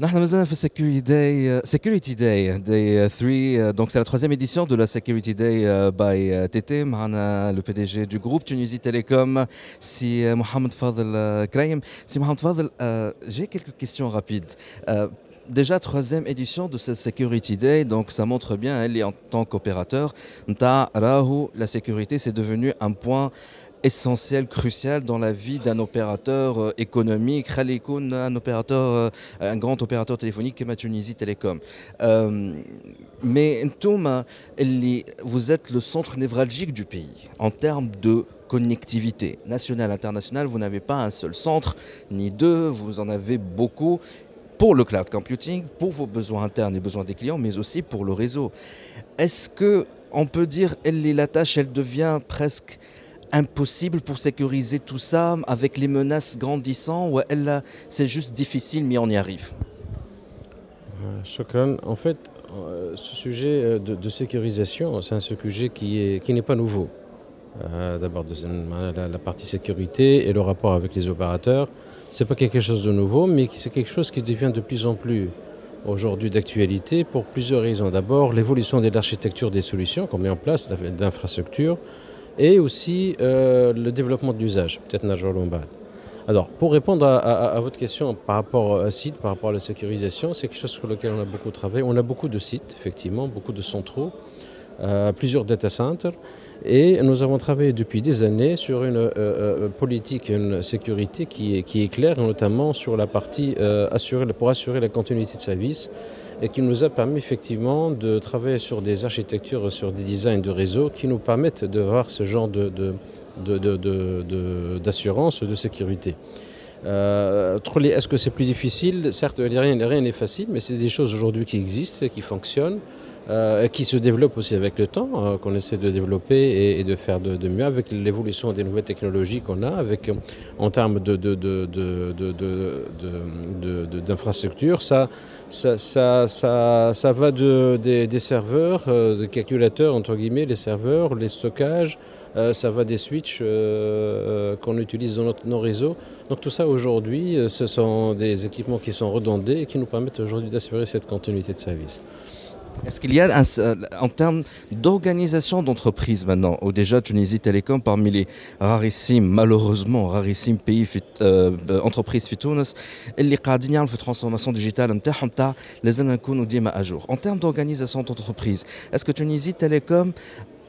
نحن مازلنا في Security Day Security Day Day 3 donc c'est la troisième édition de la Security Day euh, by euh, TT معنا le PDG du groupe Tunisie Télécom si euh, Mohamed Fadel euh, Kraïm si Mohamed Fadel euh, j'ai quelques questions rapides Euh, Déjà, troisième édition de ce Security Day, donc ça montre bien, elle est en tant qu'opérateur, Nta Rahu, la sécurité, c'est devenu un point essentiel, crucial dans la vie d'un opérateur euh, économique, un opérateur, euh, un grand opérateur téléphonique comme Tunisie Télécom. Euh, mais hein, vous êtes le centre névralgique du pays en termes de connectivité nationale, internationale. Vous n'avez pas un seul centre, ni deux, vous en avez beaucoup pour le cloud computing, pour vos besoins internes et besoins des clients, mais aussi pour le réseau. Est-ce que on peut dire elle la tâche, elle devient presque impossible pour sécuriser tout ça avec les menaces grandissant ou elle, c'est juste difficile, mais on y arrive Chokran. En fait, euh, ce sujet euh, de, sécurisation, c'est un sujet qui est- qui n'est pas nouveau. Euh, D'abord, la, partie sécurité et le rapport avec les opérateurs, c'est pas quelque chose de nouveau, mais c'est quelque chose qui devient de plus en plus aujourd'hui d'actualité pour plusieurs raisons. D'abord, l'évolution de l'architecture des solutions qu'on met en place, d'in- d'infrastructures, et aussi euh, le développement de l'usage. Peut-être. Alors, pour répondre à, votre question par rapport à site, par rapport à la sécurisation, c'est quelque chose sur lequel on a beaucoup travaillé. On a beaucoup de sites, effectivement, beaucoup de centraux, euh, plusieurs data centers. Et nous avons travaillé depuis des années sur une euh, euh, politique, une sécurité qui est, claire, notamment sur la partie pour assurer la continuité de service et qui nous a permis effectivement de travailler sur des architectures, sur des designs de réseau qui nous permettent de voir ce genre de, de, de- de- d'assurance, sécurité. Euh, Est-ce que c'est plus difficile Certes, rien n'est facile, mais c'est des choses aujourd'hui qui existent, qui fonctionnent, euh, qui se développent aussi avec le temps, euh, qu'on essaie de développer et, de faire de, mieux avec l'évolution des nouvelles technologies qu'on a, avec, euh, en termes de- d'infrastructures. Ça, ça, ça, ça, ça va de, des, serveurs, euh, des calculateurs, entre guillemets, les serveurs, les stockages, euh, ça va des switches euh, qu'on utilise dans notre- nos réseaux. Donc tout ça aujourd'hui, ce sont des équipements qui sont redondés et qui nous permettent aujourd'hui d'assurer cette continuité de service. Est-ce qu'il y a, un, en termes d'organisation d'entreprise maintenant, ou déjà Tunisie Télécom, parmi les rarissimes, malheureusement, rarissimes pays, euh, euh, entreprises fitounes, les cardinaux de transformation digitale, les amènent dima à jour. En termes d'organisation d'entreprise, est-ce que Tunisie Télécom,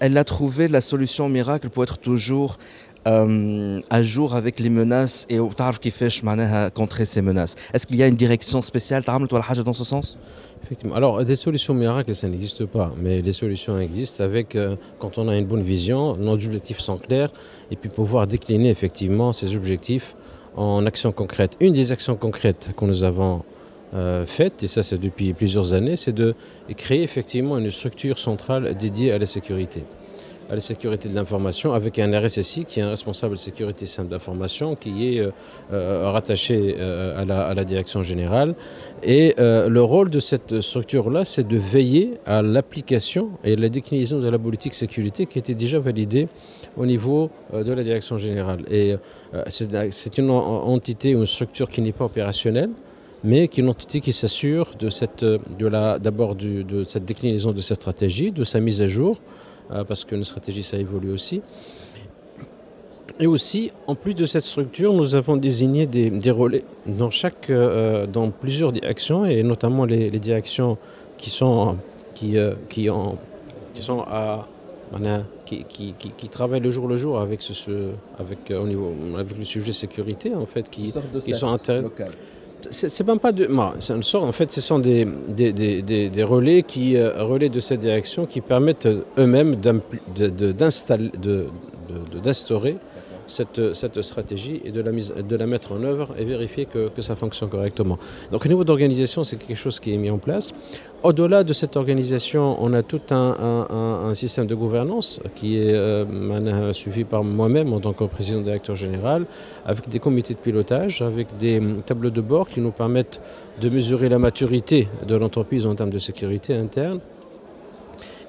elle a trouvé la solution miracle pour être toujours euh, à jour avec les menaces et au tu qui fait à contrer ces menaces. Est-ce qu'il y a une direction spéciale dans ce sens? Effectivement. Alors, des solutions miracles, ça n'existe pas, mais les solutions existent avec, euh, quand on a une bonne vision, nos objectifs sont clairs, et puis pouvoir décliner effectivement ces objectifs en actions concrètes. Une des actions concrètes que nous avons euh, faites, et ça c'est depuis plusieurs années, c'est de créer effectivement une structure centrale dédiée à la sécurité à la sécurité de l'information avec un RSSI qui est un responsable de sécurité simple d'information qui est euh, euh, rattaché euh, à, la, à, direction générale. Et le rôle de cette structure-là, c'est de veiller à l'application et la déclinaison de la politique sécurité qui était déjà validée au niveau de la direction générale. Et c'est une entité, une structure qui n'est pas opérationnelle mais qui est une entité qui s'assure de de d'abord de cette déclinaison de cette stratégie, de sa mise à jour, parce qu'une stratégie, ça évolue aussi. Et aussi, en plus de cette structure, nous avons désigné des, des relais dans, chaque, euh, dans plusieurs directions, et notamment les, les directions qui sont, qui, euh, qui, ont, qui sont à, qui, qui, qui, travaillent le jour le jour avec, ce, avec, au niveau, avec le sujet sécurité, en fait, qui, qui sont intéressés. C'est même pas de. c'est une sorte, en fait, ce sont des, des, des, des relais, qui, relais de cette direction qui permettent eux-mêmes d'instaurer de, de, cette, stratégie et de la, mettre en œuvre et vérifier que, ça fonctionne correctement. Donc au niveau d'organisation, c'est quelque chose qui est mis en place. Au-delà de cette organisation, on a tout un, système de gouvernance qui est euh, suivi par moi-même en tant que président directeur général, avec des comités de pilotage, avec des tableaux de bord qui nous permettent de mesurer la maturité de l'entreprise en termes de sécurité interne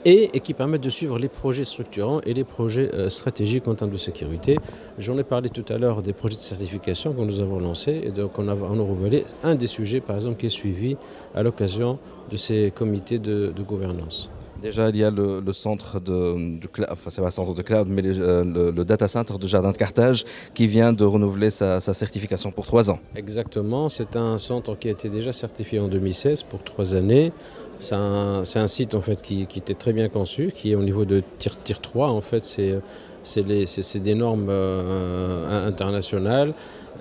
et, qui permettent de suivre les projets structurants et les projets euh, stratégiques en termes de sécurité. J'en ai parlé tout à l'heure des projets de certification que nous avons lancés et donc on a, on a un des sujets par exemple qui est suivi à l'occasion de ces comités de, gouvernance. Déjà, il y a le, centre de, cloud, enfin c'est pas le centre de cloud, mais euh, le, data center de Jardin de Carthage qui vient de renouveler sa, sa certification pour trois ans. Exactement, c'est un centre qui a été déjà certifié en 2016 pour trois années. C'est un, site en fait qui, était très bien conçu, qui est au niveau de tir, tir 3. En fait, c'est des normes euh, internationales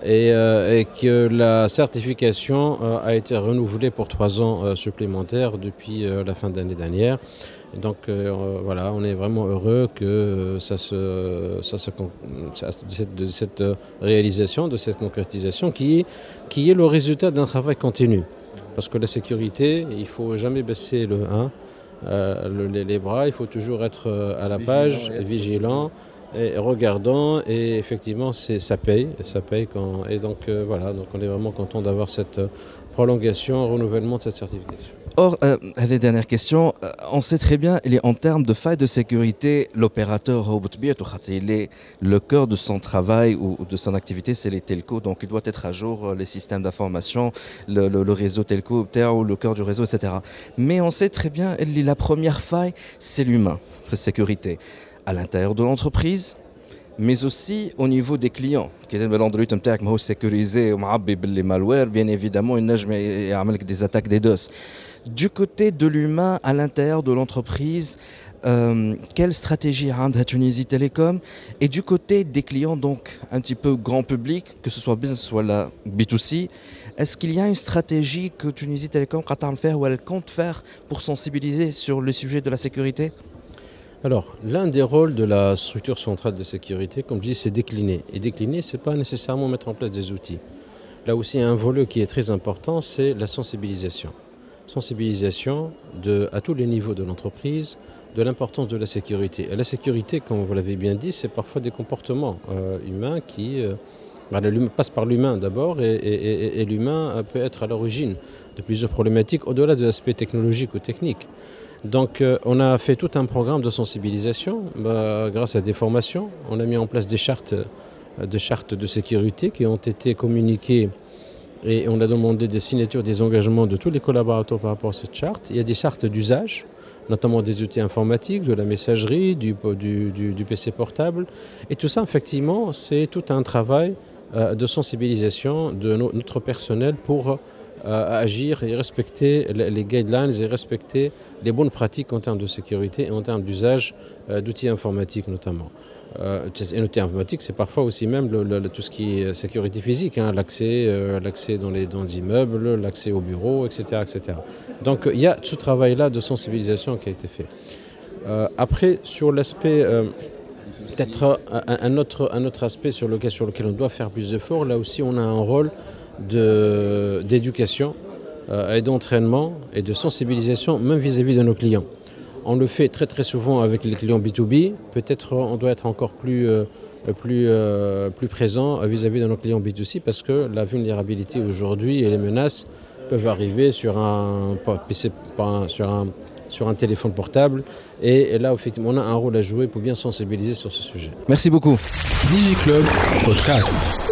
euh, et, que la certification euh, a été renouvelée pour trois ans supplémentaires depuis la fin d'année dernière. donc voilà, on est vraiment heureux que ça se, ça de cette réalisation, de cette concrétisation qui qui est le résultat d'un travail continu. Parce que la sécurité, il ne faut jamais baisser le 1, euh, les, bras, il faut toujours être euh, à la page, vigilant et regardant. Et effectivement, ça paye. Ça paye quand, et donc euh, voilà, donc on est vraiment content d'avoir cette prolongation, renouvellement de cette certification. Or, euh, les dernières questions, euh, on sait très bien, en termes de faille de sécurité, l'opérateur il est le cœur de son travail ou de son activité, c'est les telcos, donc il doit être à jour, euh, les systèmes d'information, le, réseau telco, ou le cœur du réseau, etc. Mais on sait très bien, la première faille, c'est l'humain, la sécurité. À l'intérieur de l'entreprise, mais aussi au niveau des clients. L'Android est sécurisé, les malware, bien évidemment, il y des attaques des DOS. Du côté de l'humain, à l'intérieur de l'entreprise, euh, quelle stratégie a la Tunisie Télécom? Et du côté des clients, donc un petit peu grand public, que ce soit business ou la B2C, est-ce qu'il y a une stratégie que Tunisie Télécom faire ou elle compte faire pour sensibiliser sur le sujet de la sécurité? Alors, l'un des rôles de la structure centrale de sécurité, comme je dis, c'est décliner. Et décliner, ce n'est pas nécessairement mettre en place des outils. Là aussi, un volet qui est très important, c'est la sensibilisation. Sensibilisation à tous les niveaux de l'entreprise de l'importance de la sécurité. Et la sécurité, comme vous l'avez bien dit, c'est parfois des comportements euh, humains qui euh, bah, passent par l'humain d'abord, et, et l'humain peut être à l'origine de plusieurs problématiques au-delà de l'aspect technologique ou technique. Donc euh, on a fait tout un programme de sensibilisation bah, grâce à des formations. On a mis en place des chartes, euh, de chartes de sécurité qui ont été communiquées et on a demandé des signatures, des engagements de tous les collaborateurs par rapport à cette charte. Il y a des chartes d'usage, notamment des outils informatiques, de la messagerie, du, du, PC portable. Et tout ça, effectivement, c'est tout un travail euh, de sensibilisation de notre personnel pour à agir et respecter les guidelines et respecter les bonnes pratiques en termes de sécurité et en termes d'usage euh, d'outils informatiques notamment. Euh, et l'outil informatique, c'est parfois aussi même tout ce qui est sécurité physique, hein, l'accès, euh, l'accès dans les, dans les immeubles, l'accès au bureau, etc., etc. Donc il y a ce travail-là de sensibilisation qui a été fait. après, sur l'aspect peut-être un, autre, un autre aspect sur lequel, sur lequel on doit faire plus d'efforts, là aussi on a un rôle d'éducation euh, et d'entraînement et de sensibilisation, même vis-à-vis de nos clients. On le fait très très souvent avec les clients B2B. Peut-être on doit être encore plus, euh, plus, euh, plus présent vis-à-vis de nos clients B2C parce que la vulnérabilité aujourd'hui et les menaces peuvent arriver sur un, sur un, sur un téléphone portable. Et, là, effectivement, on a un rôle à jouer pour bien sensibiliser sur ce sujet. Merci beaucoup. DigiClub Podcast.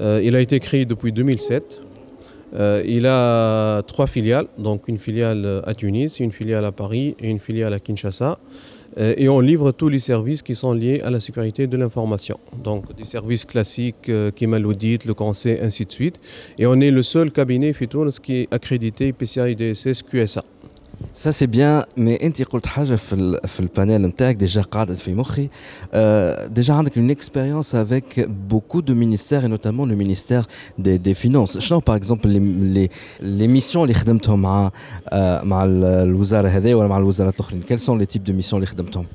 Euh, il a été créé depuis 2007. Euh, il a trois filiales, donc une filiale à Tunis, une filiale à Paris et une filiale à Kinshasa. Euh, et on livre tous les services qui sont liés à la sécurité de l'information. Donc des services classiques qui le conseil, ainsi de suite. Et on est le seul cabinet Fitounes qui est accrédité PCI DSS QSA. Ça c'est bien, mais انت قلت حاجه في في البانيل نتاعك ديجا قعدت في مخي ديجا عندك une expérience avec beaucoup de ministères et notamment le ministère des, des finances شنو par exemple les, les, les missions اللي خدمتهم مع مع الوزاره هذه ولا مع الوزارات الاخرين quels sont les types de missions اللي خدمتهم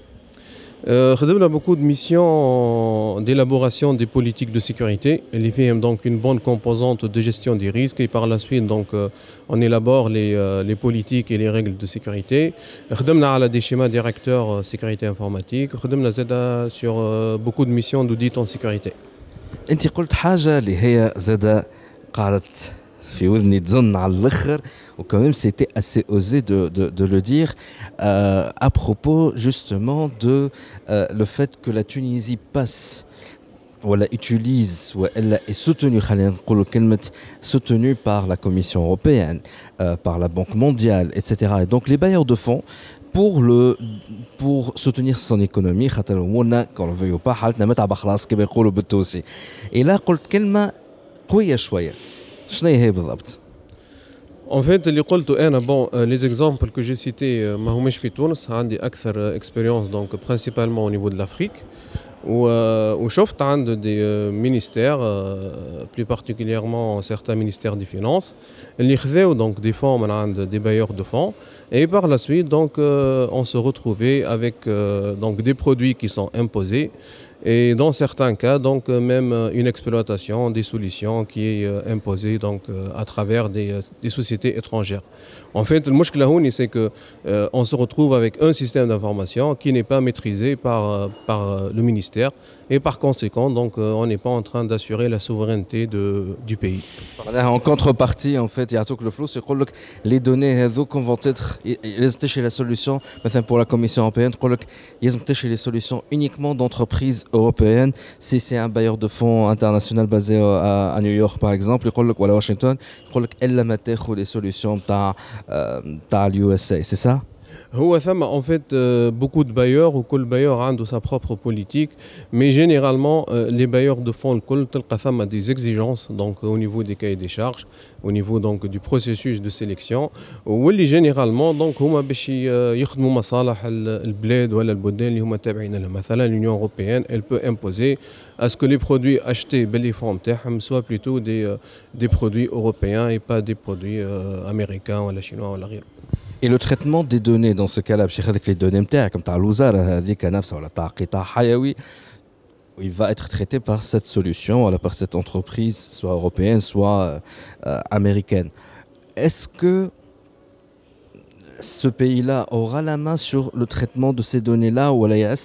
euh, a beaucoup de missions d'élaboration des politiques de sécurité. Il fait donc une bonne composante de gestion des risques et par la suite donc euh, on élabore les, euh, les, politiques et les règles de sécurité. On a des schémas directeurs sécurité informatique. On a sur beaucoup de missions d'audit en sécurité. انت قلت حاجه اللي هي زاد قعدت في ودني تزن على الاخر وكمان c'était assez osé de, de, de le dire euh, à propos justement de euh, le fait que la Tunisie passe voilà, utilise ou elle est soutenue soutenue par la Commission européenne, euh, par la Banque mondiale, etc. Et donc les bailleurs de fonds pour le pour soutenir son économie quand on veut ou pas et là قلت كلمه قويه شويه شنو هي بالضبط En fait, اللي قلته انا bon, les exemples que j'ai cités ما هماش في تونس عندي اكثر expérience donc principalement au niveau de l'Afrique وشفت عند des ministères plus particulièrement certains ministères des finances اللي خذاو donc des fonds من عند des bailleurs de fonds et par la suite donc on se retrouvait avec donc des produits qui sont imposés et dans certains cas, donc euh, même euh, une exploitation des solutions qui est euh, imposée donc à travers des, des sociétés étrangères. En fait, le mouchkla c'est que on se retrouve avec un système d'information qui n'est pas maîtrisé par, par le ministère et par conséquent, donc, on n'est pas en train d'assurer la souveraineté de, du pays. En contrepartie, en fait, il y a tout le flou, c'est que les données vont être chez la solution, pour la Commission européenne, ils ont les solutions uniquement d'entreprises européenne, si c'est un bailleur de fonds international basé à, à New York par exemple, ou à Washington, il a des solutions à l'USA, c'est ça? هو ثم en fait euh, beaucoup de bailleurs وكل bailleur عنده sa propre politique mais généralement euh, les bailleurs de fonds الكل تلقى ثم des exigences donc au niveau des cahiers des charges au niveau donc du processus de sélection واللي généralement donc هما باش يخدموا مصالح البلاد ولا البلدان اللي هما تابعين لها مثلا l'Union européenne elle peut imposer à ce que les produits achetés باللي fonds نتاعهم soient plutôt des des produits européens et pas des produits américains ولا chinois ولا غيره et le traitement des données dans ce cas-là, les données comme il va être traité par cette solution, par cette entreprise, soit européenne, soit euh, américaine. Est-ce que ce pays-là aura la main sur le traitement de ces données-là ou la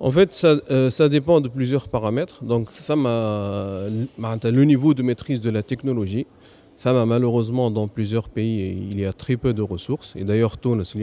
en fait, euh, ça, dépend de plusieurs paramètres. Donc, ça m'a, le niveau de maîtrise de la technologie. Ça m'a malheureusement dans plusieurs pays, il y a très peu de ressources. Et d'ailleurs, Tunis,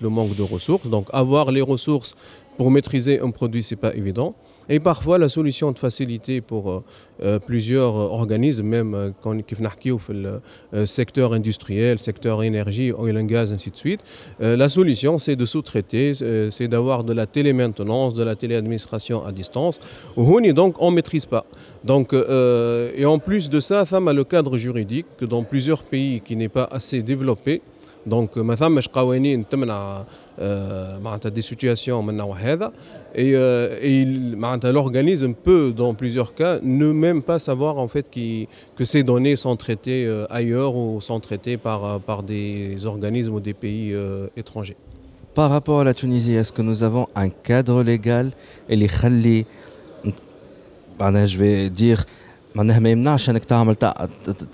le manque de ressources. Donc, avoir les ressources pour maîtriser un produit, c'est pas évident et parfois, la solution de facilité pour euh, euh, plusieurs organismes, même euh, quand le secteur industriel, secteur énergie, oil and gas, ainsi de suite, la solution, c'est de sous-traiter, c'est d'avoir de la télémaintenance, de la téléadministration à distance. Donc, on ne maîtrise pas. Donc, et en plus de ça, femme a le cadre juridique que dans plusieurs pays qui n'est pas assez développé, donc ما ثمش قوانين تمنع معناتها des situations من النوع هذا et, et l'organisme peut dans plusieurs cas ne même pas savoir en fait qui, que ces données sont traitées ailleurs ou sont traitées par, par des organismes ou des pays étrangers. par rapport à la Tunisie, est-ce que nous avons un cadre légal et les khali, je vais dire, معناها ما يمنعش انك تعمل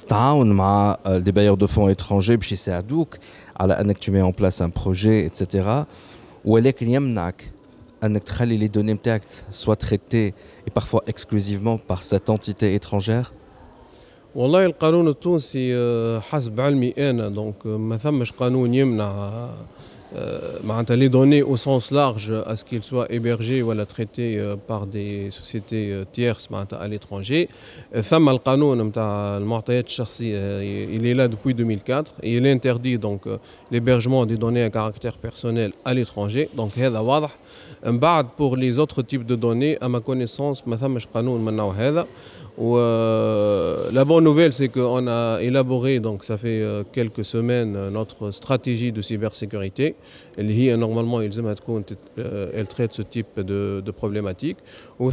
تعاون مع des bailleurs de fonds étrangers باش يساعدوك على انك tu mets en place un projet etc ولكن يمنعك انك تخلي les données نتاعك soient traitées et parfois exclusivement par cette entité étrangère والله القانون التونسي حسب علمي انا دونك ما ثمش قانون يمنع Euh, bah, les données au sens large, à ce qu'elles soient hébergées ou voilà, traitées euh, par des sociétés euh, tierces bah, à l'étranger. Femme al Qanoun, il est là depuis 2004 et il interdit donc l'hébergement des données à caractère personnel à l'étranger. Donc, bah, pour les autres types de données, à ma connaissance, Qanoun, euh, la bonne nouvelle, c'est qu'on a élaboré, donc ça fait euh, quelques semaines, euh, notre stratégie de cybersécurité. Elle normalement, elle traite ce type de, de problématique. Donc,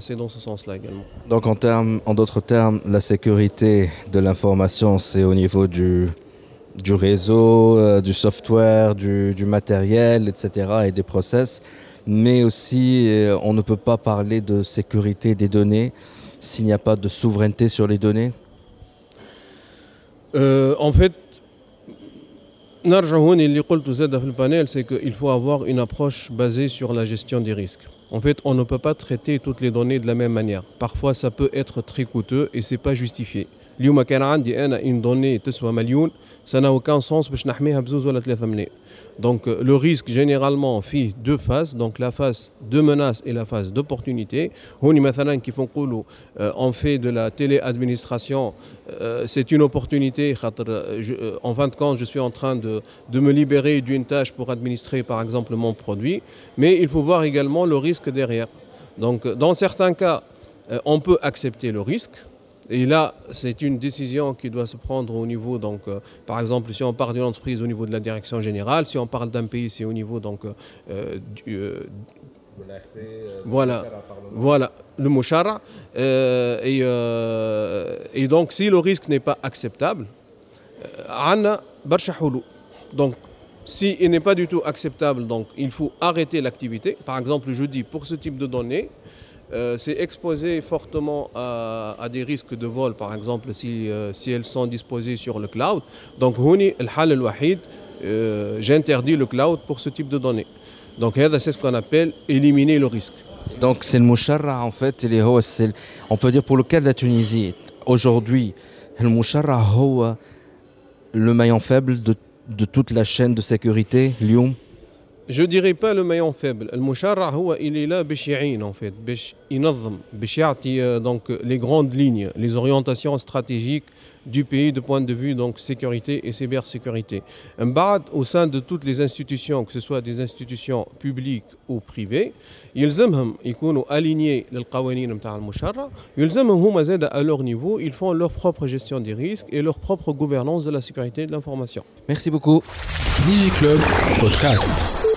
c'est dans ce sens-là également. Donc, en, en d'autres termes, la sécurité de l'information, c'est au niveau du, réseau, du software, du matériel, etc., et des process mais aussi euh, on ne peut pas parler de sécurité des données s'il n'y a pas de souveraineté sur les données euh, En fait, le panel, c'est qu'il faut avoir une approche basée sur la gestion des risques. En fait, on ne peut pas traiter toutes les données de la même manière. Parfois, ça peut être très coûteux et ce n'est pas justifié. une donnée ça n'a aucun sens باش نحميها بزوز ولا donc euh, le risque généralement fait deux phases, donc la phase de menace et la phase d'opportunité. Euh, on fait de la téléadministration, euh, c'est une opportunité. En fin de compte, je suis en train de, de me libérer d'une tâche pour administrer par exemple mon produit, mais il faut voir également le risque derrière. Donc dans certains cas, on peut accepter le risque, et là, c'est une décision qui doit se prendre au niveau, donc, euh, par exemple, si on parle d'une entreprise au niveau de la direction générale, si on parle d'un pays, c'est au niveau donc, euh, du, euh, voilà, voilà, le mouchara. Et, et, donc, si le risque n'est pas acceptable, donc, s'il n'est pas du tout acceptable, donc, il faut arrêter l'activité. Par exemple, je dis pour ce type de données, euh, c'est exposé fortement à, des risques de vol, par exemple, si, euh, si elles sont disposées sur le cloud. Donc, euh, j'interdis le cloud pour ce type de données. Donc, c'est ce qu'on appelle éliminer le risque. Donc, c'est le moucharra, en fait, on peut dire pour le cas de la Tunisie, aujourd'hui, le moucharra, le maillon faible de, de toute la chaîne de sécurité, Lyon je dirais pas le maillon faible. Le moucharra, il est là en fait, euh, donc les grandes lignes, les orientations stratégiques du pays de point de vue donc sécurité et cybersécurité. Au sein de toutes les institutions, que ce soit des institutions publiques ou privées, يلزمهم يكونوا alignés للقوانين نتاع المشرع يلزمهم هما زاد à leur niveau ils font leur propre gestion des risques et leur propre gouvernance de la sécurité de l'information. Merci beaucoup. DigiClub Podcast.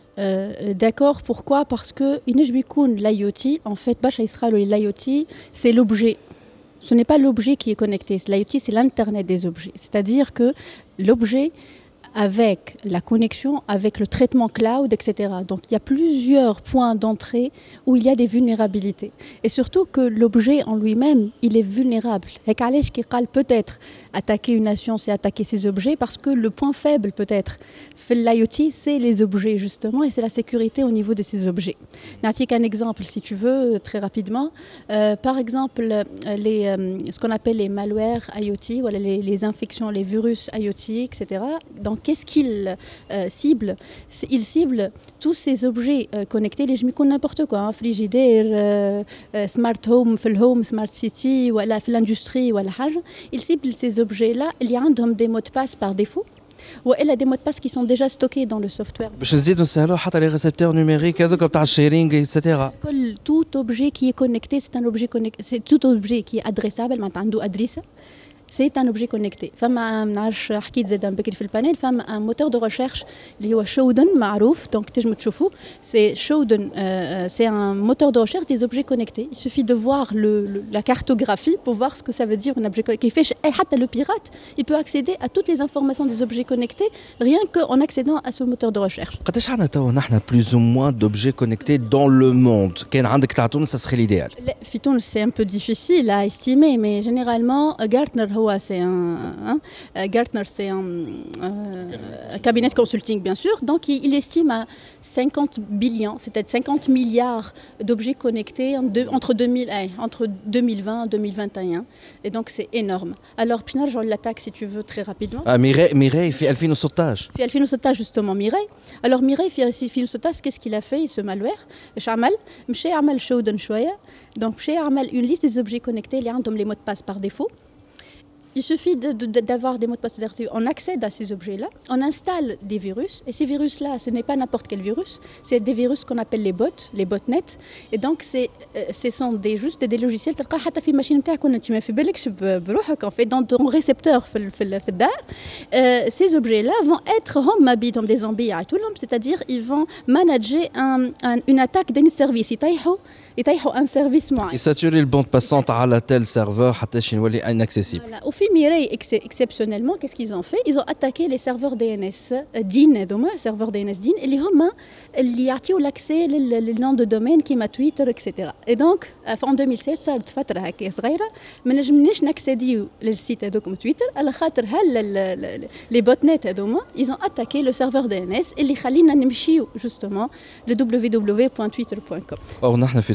euh, d'accord. Pourquoi? Parce que l'IoT, en fait, l'IoT, c'est l'objet. Ce n'est pas l'objet qui est connecté. L'IoT, c'est l'Internet des objets. C'est-à-dire que l'objet avec la connexion, avec le traitement cloud, etc. Donc il y a plusieurs points d'entrée où il y a des vulnérabilités. Et surtout que l'objet en lui-même, il est vulnérable. Et qui peut-être attaquer une nation, c'est attaquer ses objets, parce que le point faible peut-être, l'IoT, c'est les objets justement, et c'est la sécurité au niveau de ces objets. Natik un exemple, si tu veux, très rapidement. Euh, par exemple, euh, ce qu'on appelle les malwares IoT, voilà, les, les, infections, les virus IoT, etc. Donc, Qu'est-ce qu'il euh, ciblent Ils ciblent tous ces objets euh, connectés, les jmikons n'importe quoi, hein, frigidaire, euh, euh, smart home, full home, smart city, ou à l'industrie, ou à la haj. Ils ciblent ces objets-là, il y a un des mots de passe par défaut. Ou elle a des mots de passe qui sont déjà stockés dans le software. Je dis que les récepteurs numériques, comme sharing, etc. Tout objet qui est connecté, c'est un objet connecté, c'est tout objet qui est adressable, maintenant, adresse. c'est un objet connecté فما ما نعرفش حكيت زاد بكري في البانيل فما un moteur de recherche اللي هو شودن معروف دونك تنجموا تشوفوا c'est شودن c'est un moteur de recherche des objets connectés il suffit de voir le, le, la cartographie pour voir ce que ça veut dire un objet connecté كيفاش حتى le pirate il peut accéder à toutes les informations des objets connectés rien qu'en accédant à ce moteur de recherche قداش عندنا توا نحن plus ou moins d'objets connectés dans le monde كان عندك تاع تونس ça serait l'idéal في تونس c'est un peu difficile à estimer mais généralement Gartner c'est un, hein, euh, Gartner, c'est un, euh, cabinet de consulting, bien sûr. Donc, il, estime à 50 billions, c'est-à-dire 50 milliards d'objets connectés entre, 2000, entre 2020 et 2021. Et donc, c'est énorme. Alors, Pinar, je l'attaque si tu veux très rapidement. Ah, Mireille, Mireille sautage. Fait Alphine sautage, justement, Mireille. Alors, Mireille fait Alphine sautage, qu'est-ce qu'il a fait, ce malware? Chamal, Mché Amal Shoudan Donc, Mché Amal, une liste des objets connectés, il y a les mots de passe par défaut. Il suffit d'avoir des mots de passe On accède à ces objets-là, on installe des virus, et ces virus-là, ce n'est pas n'importe quel virus, c'est des virus qu'on appelle les bots, les botnets. Et donc, euh, ce sont des, juste des logiciels. En fait, dans ton récepteur, euh, ces objets-là vont être home dans des zombies, c'est-à-dire ils vont manager un, une attaque d'un service. يطيحوا ان سيرفيس معين يساتوري البوند باسونت على تيل سيرفور حتى يولي انكسيسيبل وفي ميراي اكسبسيونيلمون كيس كيز اون في ايزون اتاكي لي سيرفور دي ان اس دين هذوما سيرفور دي ان اس دين اللي هما اللي يعطيو لاكسي للنون دو دومين كيما تويتر اكسيتيرا اي دونك في 2016 صارت فتره هكا صغيره ما نجمناش نكسيديو للسيت هذوكم تويتر على خاطر هل لي بوت نت هذوما ايزون اتاكي لو سيرفور دي ان اس اللي خلينا نمشيو جوستومون ل www.twitter.com اور نحن في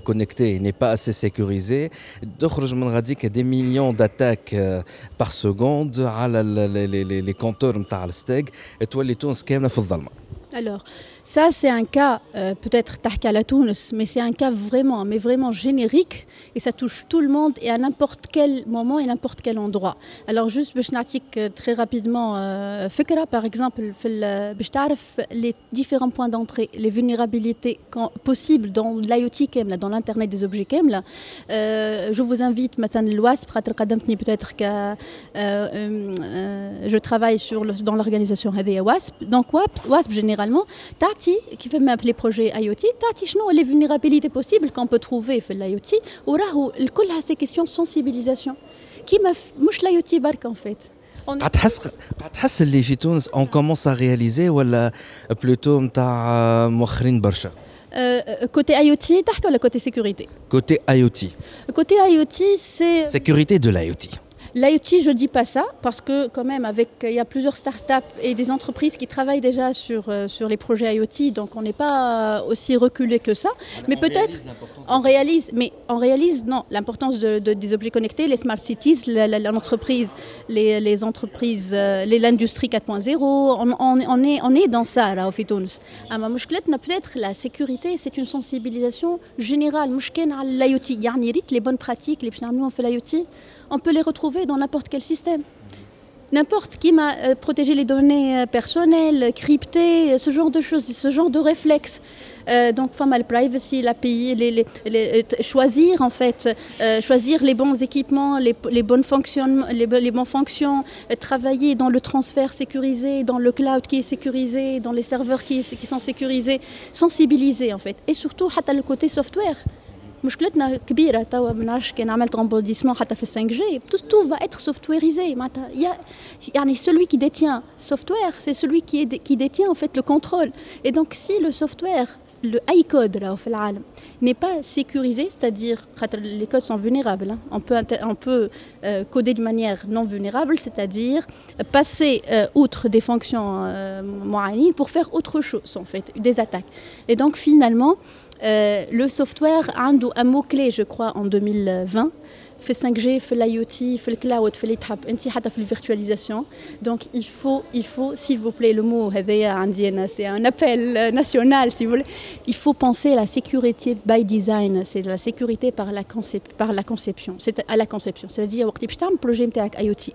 connecté n'est pas assez sécurisé. D'autres, je me dis qu'il y a des millions d'attaques euh, par seconde ah à les, les, compteurs de Steg. Et toi, les tout, on se calme la Alors ça, c'est un cas, euh, peut-être Tahkal Tunis, mais c'est un cas vraiment, mais vraiment générique et ça touche tout le monde et à n'importe quel moment et n'importe quel endroit. Alors, juste, je très rapidement, euh, par exemple, les différents points d'entrée, les vulnérabilités possibles dans l'IoT, dans l'Internet des objets. Euh, je vous invite, maintenant, l'OASP, peut-être que je travaille sur dans l'organisation WASP. Donc, WASP, généralement, تعطي كيف ما في لي بروجي اي او تي تعطي شنو لي فولنيرابيليتي بوسيبل كون بو تروفي في الاي او تي وراهو كلها سي كيسيون سونسيبيليزاسيون كيما مش الاي او تي برك ان فيت قاعد تحس قاعد تحس اللي في تونس اون كومونس ا رياليزي ولا بلوتو نتاع مؤخرين برشا côté IoT, تحكي ولا côté sécurité Côté IoT. Côté IoT, c'est... Sécurité de l'IoT. L'IoT, je ne dis pas ça, parce que quand même, avec, il y a plusieurs startups et des entreprises qui travaillent déjà sur, euh, sur les projets IoT, donc on n'est pas aussi reculé que ça. mais peut-être, on réalise, mais on réalise, non, l'importance de, des objets connectés, les smart cities, l'entreprise, les, les, entreprises, euh, l'industrie 4.0, on, on, est, on est dans ça, là, au Fitouns. peut-être la sécurité, c'est une sensibilisation générale. l'IoT, les bonnes pratiques, les on fait l'IoT on peut les retrouver dans n'importe quel système. n'importe qui m'a euh, protégé les données euh, personnelles, cryptées, ce genre de choses, ce genre de réflexes. Euh, donc, femme le privacy, l'API, les, choisir en fait, euh, choisir les bons équipements, les, bonnes fonctions, les, bonnes fonctions, euh, travailler dans le transfert sécurisé, dans le cloud qui est sécurisé, dans les serveurs qui, qui sont sécurisés, sensibiliser en fait, et surtout le côté software. مشكلتنا كبيره توا ما نعرفش كان عملت رومبوديسمون حتى في 5 g tout, tout va être softwareisé معناتها يعني celui qui détient software c'est celui qui, est, qui détient en fait le contrôle et donc si le software le high code n'est pas sécurisé, c'est-à-dire les codes sont vulnérables. Hein. On peut, on peut euh, coder de manière non vulnérable, c'est-à-dire passer euh, outre des fonctions euh, pour faire autre chose, en fait, des attaques. Et donc finalement, euh, le software a un mot-clé, je crois, en 2020 fait 5G fait l'IoT fait le cloud fait les trappes ainsi حتى في virtualisation donc il faut il faut s'il vous plaît le mot c'est un appel national si vous voulez il faut penser à la sécurité by design c'est la sécurité par la par la conception c'est à la conception c'est-à-dire وقت باش تعمل projet نتاعك IoT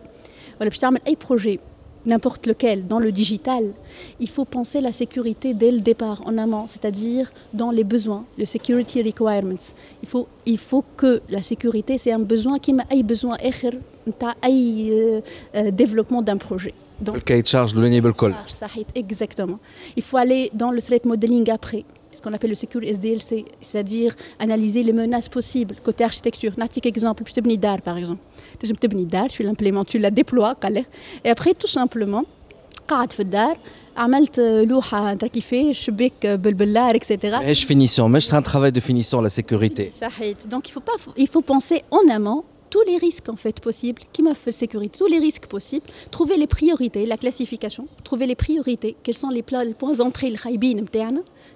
ولا باش تعمل اي projet n'importe lequel, dans le digital, il faut penser la sécurité dès le départ, en amont, c'est-à-dire dans les besoins, le security requirements. Il faut, il faut que la sécurité, c'est un besoin qui m'a besoin euh, euh, développement d'un projet. Donc, le cahier de charge, l'enable call. Exactement. Il faut aller dans le threat modeling après ce qu'on appelle le Secure SDLC, c'est-à-dire analyser les menaces possibles côté architecture. Un exemple, je te dar par exemple. Je te dar, tu l'implémentes, tu la déploies, et après tout simplement, قاعد في الدار عملت لوحه انت كيفاش شباك بالبلار etc. مش finition مش un travail de finition la sécurité. صحيت. Donc il faut pas il faut penser en amont tous les risques en fait possibles, qui m'a fait sécurité, tous les risques possibles, trouver les priorités, la classification, trouver les priorités, quels sont les, les points d'entrée, le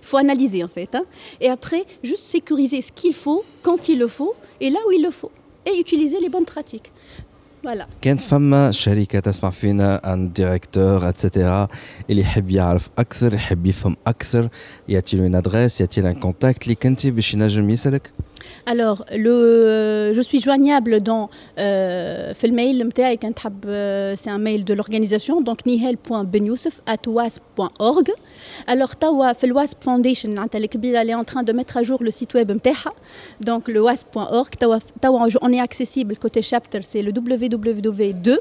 il faut analyser en fait. Hein. Et après, juste sécuriser ce qu'il faut, quand il le faut, et là où il le faut, et utiliser les bonnes pratiques. Voilà. كانت فما شركة تسمع فينا عن ديريكتور اتسيتيرا اللي يحب يعرف أكثر يحب يفهم أكثر يعطي له ان ادريس يعطي له ان كونتاكت اللي كنتي باش ينجم يسألك Alors, le, je suis joignable dans euh, le mail, euh, c'est un mail de l'organisation, donc nihel.benyoussef.org. Alors, tawa, le WASP Foundation, elle est en train de mettre à jour le site web donc le wasp.org. On est accessible côté chapter, c'est le www2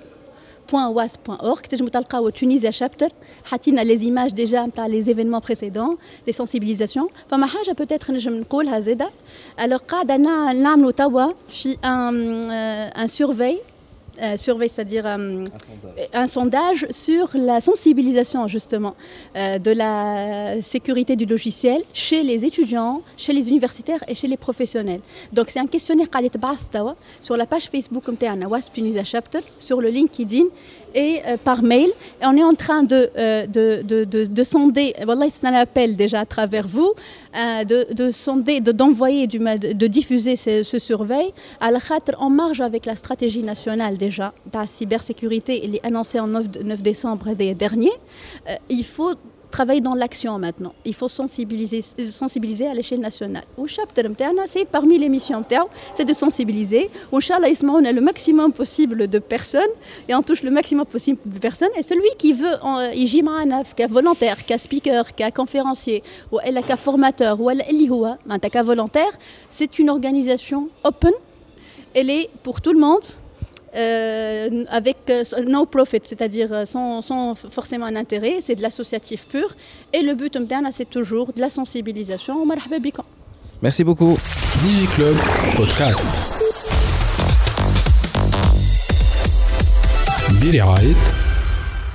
.was.org تنجموا تلقاو Tunisia chapter حطينا les images déjà تاع les événements précédents les sensibilisations فما حاجه peut-être نجم نقولها زاده alors قاعده نعملوا توا في un, un surveil euh, surveille, c'est-à-dire euh, un, sondage. sur la sensibilisation justement euh, de la sécurité du logiciel chez les étudiants, chez les universitaires et chez les professionnels. Donc c'est un questionnaire sur la page Facebook comme WASP Tunisia Chapter, sur le LinkedIn et euh, par mail. On est en train de, euh, de, de, de, de, sonder, voilà, c'est un appel déjà à travers vous, euh, de, de sonder, d'envoyer, de, diffuser ce, surveil à la en marge avec la stratégie nationale déjà la cybersécurité, elle est annoncée en 9, 9 décembre dernier. il faut travaille dans l'action maintenant. Il faut sensibiliser, sensibiliser à l'échelle nationale. Au chapitre c'est parmi les missions c'est de sensibiliser. Au Inch'Allah, on a le maximum possible de personnes et on touche le maximum possible de personnes. Et celui qui veut, euh, il qu'un volontaire, qu'un speaker, qu'un conférencier, ou qu'un formateur, ou ben, qu'un volontaire, c'est une organisation open. Elle est pour tout le monde euh, avec euh, no profit, c'est-à-dire euh, sans, forcément un intérêt, c'est de l'associatif pur. Et le but, c'est toujours de la sensibilisation. Merci beaucoup. DigiClub Podcast.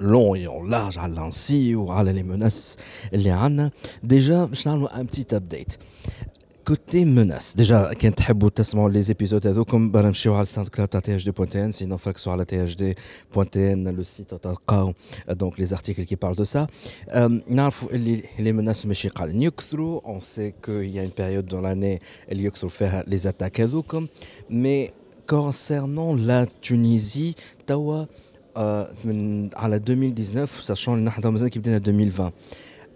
long et en large على لانسي وعلى les menaces اللي عندنا déjà باش نعملوا un petit update Côté menace, déjà, quand tu تسمعوا les épisodes هذوكم برا نمشيو على الساوند كلاود تاع THD.n, sinon فاكسوا على THD.n, le site تلقاو donc les articles qui parlent de ça. نعرفوا اللي les menaces ماشي قاعدين يكثروا, on sait qu'il y a une période dans l'année اللي يكثروا فيها les attaques هذوكم, mais concernant la Tunisie, توا من على 2019 sachant اللي نحن مازال كي بدينا 2020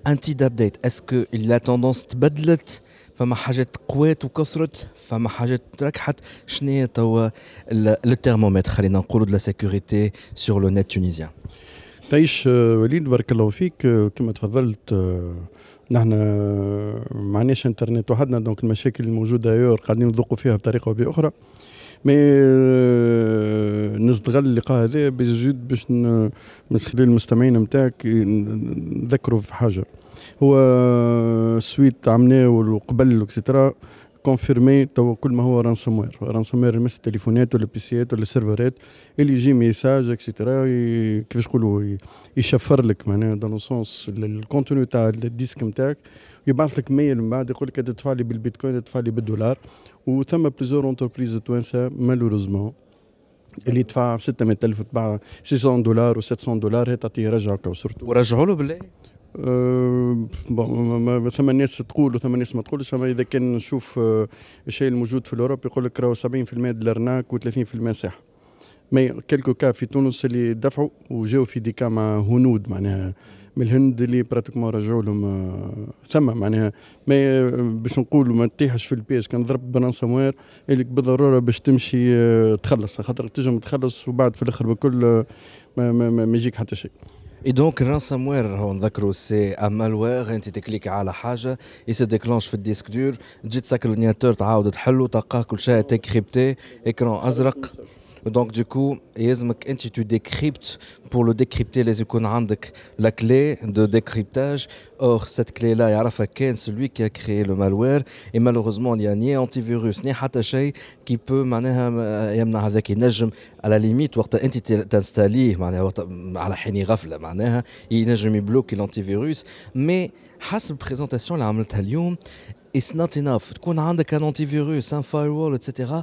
un petit update est-ce que la tendance تبدلت فما حاجات قوات وكثرت فما حاجات ركحت شنو هي توا الترمومتر خلينا نقولوا de la sécurité sur le net tunisien. تعيش وليد بارك الله فيك كما تفضلت نحن معناش انترنت وحدنا دونك المشاكل الموجوده يور قاعدين نذوقوا فيها بطريقه أو باخرى مي نستغل اللقاء هذا بزيد باش من خلال المستمعين نتاعك نذكروا في حاجة. هو سويت عملناه وقبل اكسترا كونفيرمي تو كل ما هو رانسوموير رانسوموير يمس التليفونات ولا بيسيات ولا السيرفرات اللي يجي ميساج اكسترا كيفاش نقولوا يشفر لك معناها دون سونس الكونتوني تاع الديسك نتاعك يبعث لك ميل من بعد يقول لك تدفع لي بالبيتكوين تدفع لي بالدولار. وثم بليزور انتربريز توانسه مالوريزمون اللي يدفع 600000 وتباع 600 دولار و700 دولار هي تعطيه رجعه سورتو ورجعوا له بالله أه ثم ناس تقول وثم ناس ما تقولش اما اذا كان نشوف الشيء الموجود في الاوروب يقول لك راهو 70% الارناك و30% صح مي كيلكو كا في تونس اللي دفعوا وجاو في ديكا مع هنود معناها من الهند اللي براتيكمون رجعوا لهم أه ثم معناها ما باش نقولوا ما تطيحش في البيج كان ضرب برانسوموير اللي بالضرورة باش تمشي أه تخلص خاطر تنجم تخلص وبعد في الأخر بكل ما, ما, ما, يجيك حتى شيء Et donc, ransomware, on c'est un cliques à la page, il se déclenche sur le disque dur, tu as l'ordinateur, tu as tout est crypté, écran azraq. Donc du coup, tu décryptes pour le décrypter les icônes la clé de décryptage. Or cette clé là, il celui qui a créé le malware et malheureusement, il n'y a ni antivirus ni حتى qui peut معناها يمنع هذاك ينجم à la limite وقت انت تنستاليه معناها وقت على حين غفله معناها ينجم يبلوكي l'antivirus mais حسب البريزونطاسيون اللي عملتها اليوم it's not enough تكون عندك un antivirus un firewall etc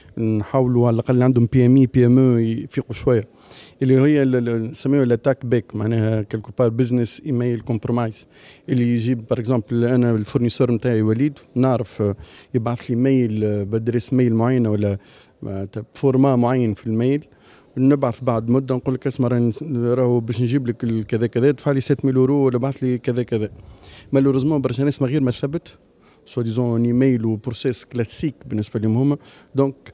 نحاولوا على الأقل عندهم بي ام اي بي ام أو يفيقوا شوية. اللي هي نسميها الأتاك باك معناها كالكو بار بزنس ايميل كومبرومايز اللي يجيب بار اكزومبل أنا الفورنيسور نتاعي وليد نعرف يبعث لي ميل بدرس ميل معينة ولا فورما معين في الميل. نبعث بعد مدة نقول لك اسمع راهو باش نجيب لك كذا كذا ادفع لي 7000 يورو ولا بعث لي كذا كذا. مالوريزمون برشا ناس من غير ما ثبت سوا ديزون ايميل وبروسيس كلاسيك بالنسبة لهم هما. دونك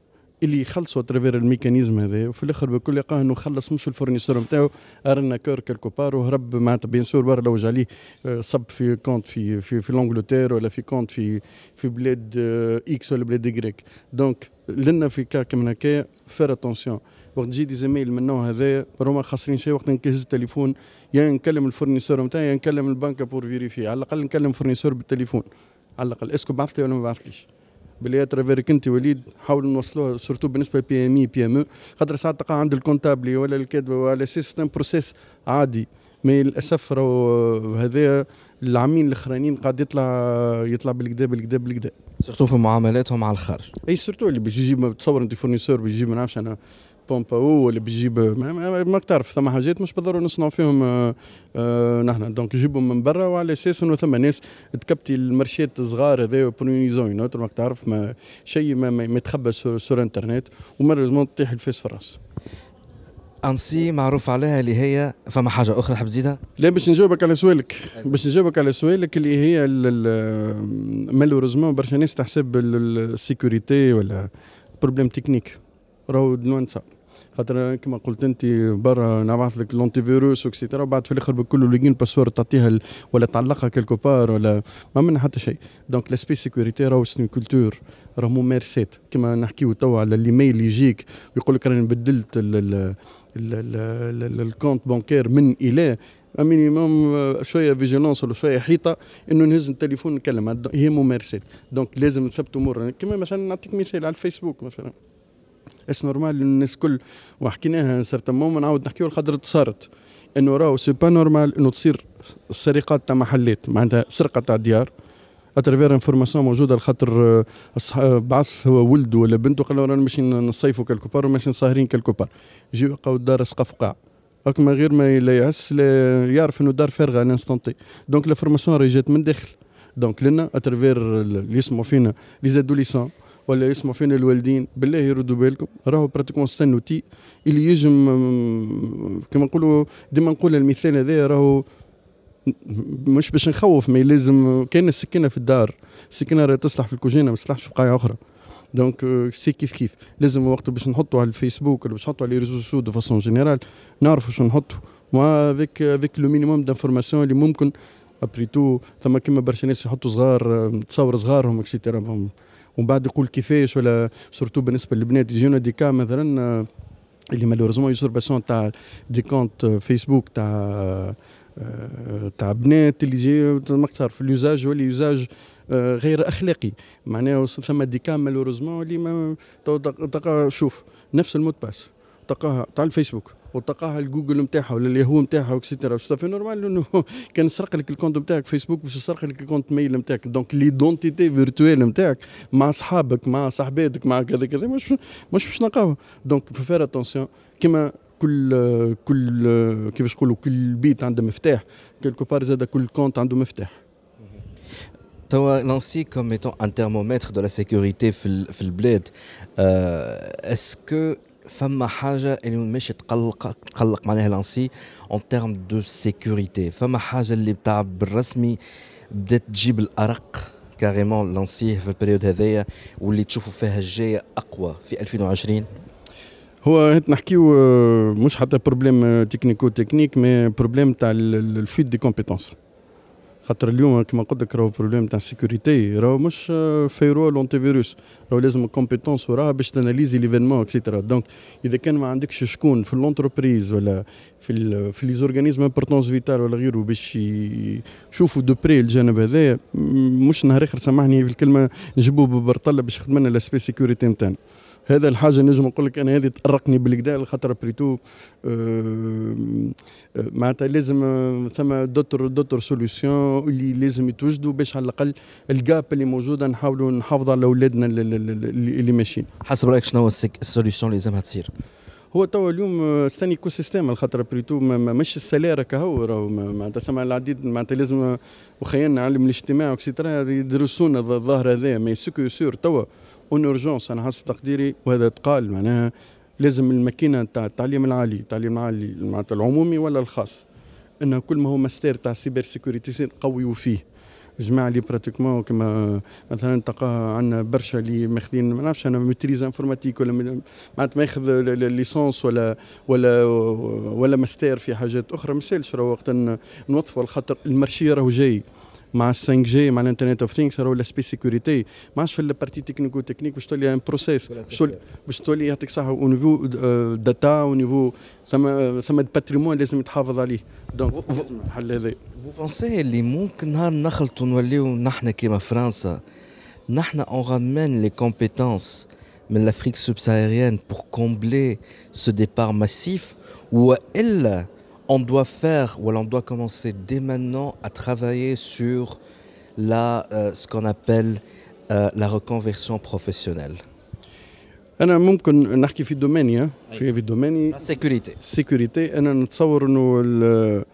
اللي يخلصوا ترافير الميكانيزم هذا وفي الآخر بكل لقاه انه خلص مش الفورنيسور نتاعو. أرنا كور كالكو بار وهرب معناتها بيان سور برا لوج عليه. صب في كونت في في في لونجلتير ولا في كونت في في بلاد إكس ولا بلاد يكريك دونك لنا في كا كم هكايا فير اتونسيون وقت تجي دي زميل من النوع هذا راهما خاسرين شيء وقت نكهز التليفون يا نكلم الفورنيسور نتاعي يا نكلم البنكه بور فيريفي على الأقل نكلم الفورنيسور بالتليفون. على الأقل. اسكو بعث لي ولا ما بعثليش باللي ترافيرك انت وليد حاولوا نوصلوه سورتو بالنسبة للبي ام اي بي ام أو خاطر ساعات تقع عند الكونتابلي ولا الكادب ولا سيستم بروسيس عادي. مي للأسف راهو هذا العامين الأخرانيين قاعد يطلع يطلع بالكدا بالكدا بالكدا. سورتو في معاملاتهم مع الخارج. أي سورتو اللي باش يجيب تصور أنت فورنيسور بيجيب ما نعرفش أنا بومبا ولا بيجيب ما, ما, ما تعرف ثم حاجات مش بالضروره نصنعوا فيهم آه آه نحن دونك يجيبهم من برا وعلى أساس انه ثم ناس تكبتي المرشيات الصغار هذا برونيزون ما تعرف ما شيء ما, ما, يتخبى سور, سور انترنت ومالوزمون تطيح الفيس في الراس انسي معروف عليها اللي هي فما حاجة أخرى حاب تزيدها؟ لا باش نجاوبك على سؤالك باش نجاوبك على سؤالك اللي هي مالوريزمون برشا ناس تحسب السيكوريتي ولا بروبليم تكنيك راهو نوانسا خاطر كما قلت أنت برا نبعث لك لونتي فيروس وكسيتيرا وبعد في الآخر بكل لوجين باسورد تعطيها ولا تعلقها كيلكو بار ولا ما منها حتى شيء. دونك لاسبي سيكوريتي راهو سن كولتور راه ممارسات. كما نحكيو توا على الايميل يجيك ويقول لك راني بدلت الكونت بانكير من إلى مينيموم شوية فيجيلونس ولا شوية حيطة إنه نهز التليفون نكلم هي ممارسات. دونك لازم نثبت امور كما مثلا نعطيك مثال على الفيسبوك مثلا. اس نورمال الناس كل وحكيناها سرت مومن نعاود نحكيو الخضر صارت. انه راهو سي با نورمال إنه تصير السرقات تاع محلات. معناتها سرقة تاع ديار. اترافير انفورماسيون موجودة لخاطر بعث هو ولده ولا بنته قال له رانا ماشي نصيفوا كالكو بار وماشي صاهرين كالكو بار الدار سقف قاع من غير ما لا يحس يعرف إنه دار فارغة انستونتي دونك لافورماسيون راهي جات من داخل. دونك لنا اترافير اللي يسمعوا فينا لي زادوليسون ولا يسمعوا فينا الوالدين. بالله يردوا بالكم. راهو براتيكمون سان اوتي اللي يجم كما نقولوا ديما نقول المثال هذا راهو مش باش نخوف ما لازم كاين السكينة في الدار. السكينة راهي تصلح في الكوجينة ما تصلحش في قاعة أخرى. دونك سي كيف كيف. لازم وقت باش نحطوا على الفيسبوك ولا باش نحطوا على ريزو سوسيو دو فاسون جينيرال نعرفوا شو نحطوا ما افيك افيك لو مينيموم دانفورماسيون اللي ممكن ابري تو ثم كيما برشا ناس يحطوا صغار تصور صغارهم اكسيتيرا ومن بعد يقول كيفاش ولا سورتو بالنسبة للبنات يجيونا دي كا مثلا اللي مالوريزمون يوزرباسيون تاع دي كونت فيسبوك تاع تاع بنات اللي جاي ماك تعرف اليوزاج هو اليوزاج غير أخلاقي. معناها ثم دي كام مالوريزمون اللي ما تلقى شوف نفس المود باس. تلقاها تاع الفيسبوك. وتلقاها الجوجل نتاعها ولا الياهو نتاعها اكسيتيرا في نورمال انه كان سرق لك الكونت نتاعك فيسبوك باش يسرق لك الكونت ميل نتاعك دونك ليدونتيتي فيرتويل نتاعك مع اصحابك مع صاحباتك مع كذا كذا مش مش باش نلقاوها دونك فير اتونسيون كيما كل كل كيفاش نقولوا كل بيت عنده مفتاح كيلكو بار زاد كل كونت عنده مفتاح توا لانسي كوم ايتون ان تhermomètre دو لا سيكوريتي في في البلاد اسكو فما حاجة اللي ماشي تقلق تقلق معناها لانسي اون تيرم دو سيكوريتي فما حاجة اللي بتاع بالرسمي بدأت تجيب الأرق كاريمون لانسيه في البريود هذايا واللي تشوفوا فيها الجاية أقوى في 2020 هو نحكيو مش حتى بروبليم تكنيكو تكنيك مي بروبليم تاع الفيت دي كومبيتونس خاطر اليوم كما قلت لك راهو بروبليم تاع السيكوريتي راهو مش فيرول اونتي فيروس راهو لازم كومبيتونس وراها باش تاناليزي ليفينمون اكسيتيرا دونك إذا كان ما عندكش شكون في لونتربريز ولا في ال في لي زورغانيزم امبورتونس فيتال ولا غيره باش يشوفوا دو بري الجانب هذايا مش نهار آخر سامحني في الكلمة نجيبوه ببرطلة باش يخدم لنا لاسبي سيكوريتي نتاعنا. هذا الحاجة نجم نقول لك أنا هذه تأرقني بالكدا خاطر بريتو آه معناتها لازم ثم دوتر دوتر سوليسيون اللي لازم يتوجدوا باش على الأقل الجاب اللي موجودة نحاولوا نحافظوا على أولادنا اللي ماشيين. حسب رأيك شنو هو السوليسيون اللي لازمها تصير؟ هو توا اليوم استني ايكو سيستيم الخاطر بريتو مش السلارة كهو راهو معناتها ثم العديد معناتها لازم وخيالنا علم الاجتماع وكسيترا يدرسونا الظاهر هذا مي سكو سور توا اون اورجونس أنا حسب تقديري وهذا تقال معناها لازم الماكينة تاع التعليم العالي التعليم العالي معناتها العمومي ولا الخاص إنه كل ما هو ماستير تاع السيبر سيكوريتي قويوا فيه. جماعة اللي براتيكمون كما مثلا تلقى عندنا برشا اللي ماخذين ما نعرفش أنا ميتريز انفورماتيك ولا معناتها ماخذ ليسونس ولا ولا ولا ماستير في حاجات أخرى. ما راهو وقت نوظفوا الخاطر المرشيه راهو جاي. مع 5 جي مع الانترنت اوف ثينكس راهو سبي سيكوريتي ما عادش في البارتي تكنيكو تكنيك باش تولي ان بروسيس باش تولي يعطيك صح او نيفو داتا او نيفو ثم ثم باتريمون لازم يتحافظ عليه دونك الحل هذا فو بونسي اللي ممكن نهار نخلطوا نوليو نحن كيما فرنسا نحن اون رامين لي كومبيتونس من l'Afrique subsaharienne pour combler ce départ massif ou ella on doit faire ou on doit commencer dès maintenant à travailler sur la, euh, ce qu'on appelle euh, la reconversion professionnelle انا ممكن نحكي في دوميني في في دوميني La sécurité. السيكوريتي انا نتصور انه ال-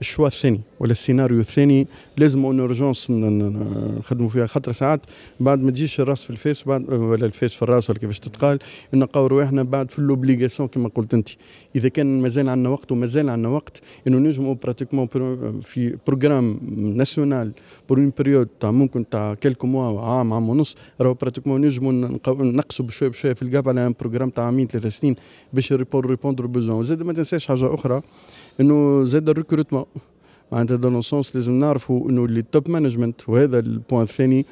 الشوا الثاني ولا السيناريو الثاني لازم اون اورجونس نخدموا فيها خاطر ساعات بعد ما تجيش الرأس في الفيس بعد ولا الفيس في الرأس ولا كيفاش تتقال نلقاو رواحنا بعد في لوبليغاسيون كما قلت أنت. إذا كان مازال عندنا وقت ومازال عندنا وقت إنه نجموا براتيكمون في بروجرام ناسيونال بور اون بيريود تاع ممكن تاع كيلكو موا عام عام ونص راهو براتيكمون نجموا نقصوا بشويه بشوية في الجاب على ان بروجرام تاع عامين ثلاث سنين باش ريبوندر بوزون وزاد ما تنساش حاجة أخرى إنه زاد الريكروتمون معناتها دون سونس لازم نعرفوا إنه اللي توب مانجمنت وهذا البوان الثاني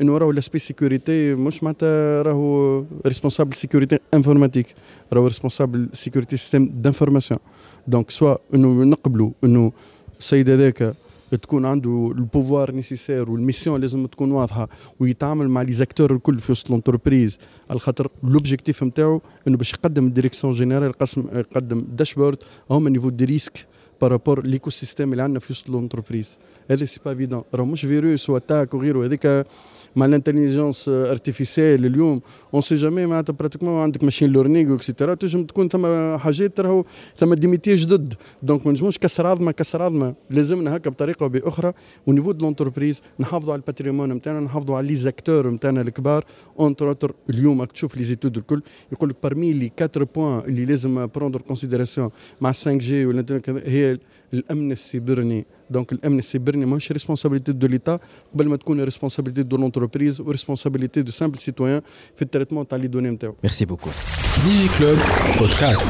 إنه راهو لاسبي سيكوريتي مش معناتها راهو ريسبونسابل سيكوريتي انفورماتيك راهو ريسبونسابل سيكوريتي سيستم دانفورماسيون دونك سوا إنه نقبلوا إنه السيد هذاك تكون عنده البوفوار نيسيسير والميسيون لازم تكون واضحة ويتعامل مع لي زاكتور الكل في وسط لونتربريز على خاطر لوبجيكتيف نتاعو إنه باش يقدم الديريكسيون جينيرال قسم يقدم داشبورد هما نيفو دي ريسك بارابور ليكو سيستيم اللي عندنا في وسط لونتربريز هذا سي با ايفيدون راه مش فيروس واتاك وغيره هذيك مع الانتليجنس ارتيفيسيال اليوم اون سي جامي معناتها براتيكمون عندك ماشين لورنينغ اكسيتيرا تنجم تكون ثم حاجات راهو ثم ديميتي جدد دونك ما نجموش كسر عظمه كسر عظمه لازمنا هكا بطريقه أو باخرى ونيفو دو لونتربريز نحافظوا على الباتريمون نتاعنا نحافظوا على لي زاكتور نتاعنا الكبار اونتر اوتر اليوم راك تشوف لي زيتود الكل يقول لك بارمي لي 4 بوان اللي لازم بروندر كونسيديراسيون مع 5 جي ولا هي الامن السيبرني دونك الامن السيبرني ماهوش ريسبونسابيلتي دو ليتا قبل ما تكون ريسبونسابيلتي دو لونتربريز وريسبونسابيلتي دو سامبل سيتويان في التريتمون تاع لي دوني نتاعو Merci beaucoup. Digi Club Podcast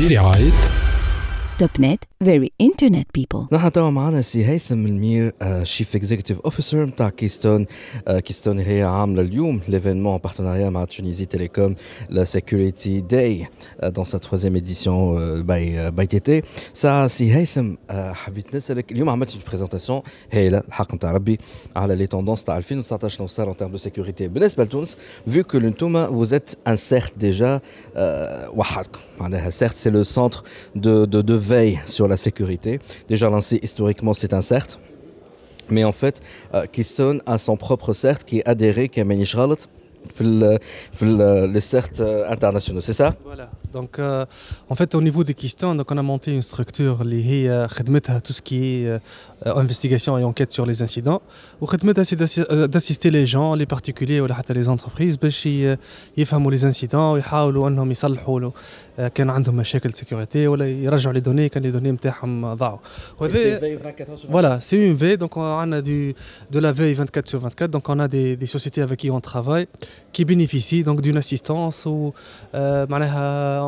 برعاية توب نت very internet people نحن توا معنا سي هيثم المير شيف اكزيكتيف اوفيسر نتاع كيستون آه، كيستون هي عامله اليوم ليفينمون بارتناريا مع تونيزي تيليكوم لا سيكوريتي داي دون سا ترويزيام اديسيون باي باي تي تي ساعه سي هيثم آه، حبيت نسالك اليوم عملت بريزونتاسيون هايله الحق نتاع ربي على لي توندونس تاع 2019 شنو صار ان تيرم دو سيكوريتي بالنسبه لتونس فيو كو انتوما vous êtes un CERT déjà euh, وحدكم معناها CERT c'est le centre de, de, de veille sur la sécurité. Déjà lancé historiquement, c'est un CERT. Mais en fait, euh, qui sonne à son propre CERT, qui est adhéré, qui est Menishralat, euh, euh, le CERT international, c'est ça? Voilà. Donc, euh, en fait, au niveau de Keystone, donc, on a monté une structure qui est خدمتها tout ce qui est euh, investigation et enquête sur les incidents. وخدمتها c'est d'assi- euh, d'assister les gens, les particuliers ولا حتى les entreprises باش ي- يفهموا les incidents ويحاولوا انهم يصلحوا له آه، كان عندهم مشاكل سيكوريتي ولا يرجعوا لي دوني كان لي دوني نتاعهم ضاعوا. وهذا Voilà, c'est une veille, donc on a du, de la veille 24 sur 24, donc on a des, des sociétés avec qui on travaille qui bénéficient donc d'une assistance ou euh,